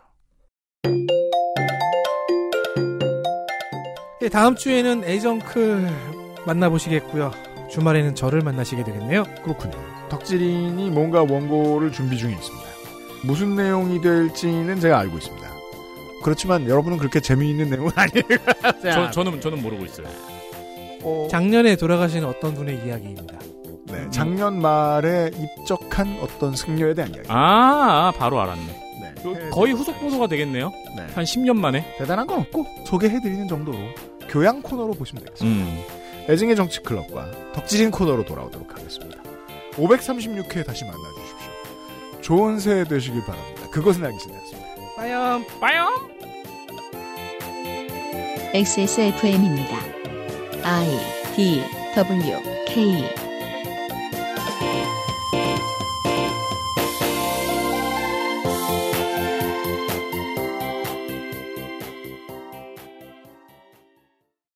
예, 다음 주에는 애정클 만나보시겠고요. 주말에는 저를 만나시게 되겠네요. 그렇군요. 덕질인이 뭔가 원고를 준비 중에 있습니다. 무슨 내용이 될지는 제가 알고 있습니다. 그렇지만 여러분은 그렇게 재미있는 내용은 아니에요. 저, 저는, 저는 모르고 있어요. 작년에 돌아가신 어떤 분의 이야기입니다. 네, 작년 말에 입적한 어떤 승려에 대한 이야기. 아, 아, 바로 알았네. 네. 그 거의 후속 보도가 되겠네요. 네. 한 10년 만에. 대단한 건 없고 소개해드리는 정도로 교양 코너로 보시면 되겠습니다. 음. 애증의 정치 클럽과 덕질인 코너로 돌아오도록 하겠습니다. 536회 다시 만나주십시오. 좋은 새해 되시길 바랍니다. 그것은 알기 싫다였습니다. 빠염 빠염 XSFM입니다. I D W K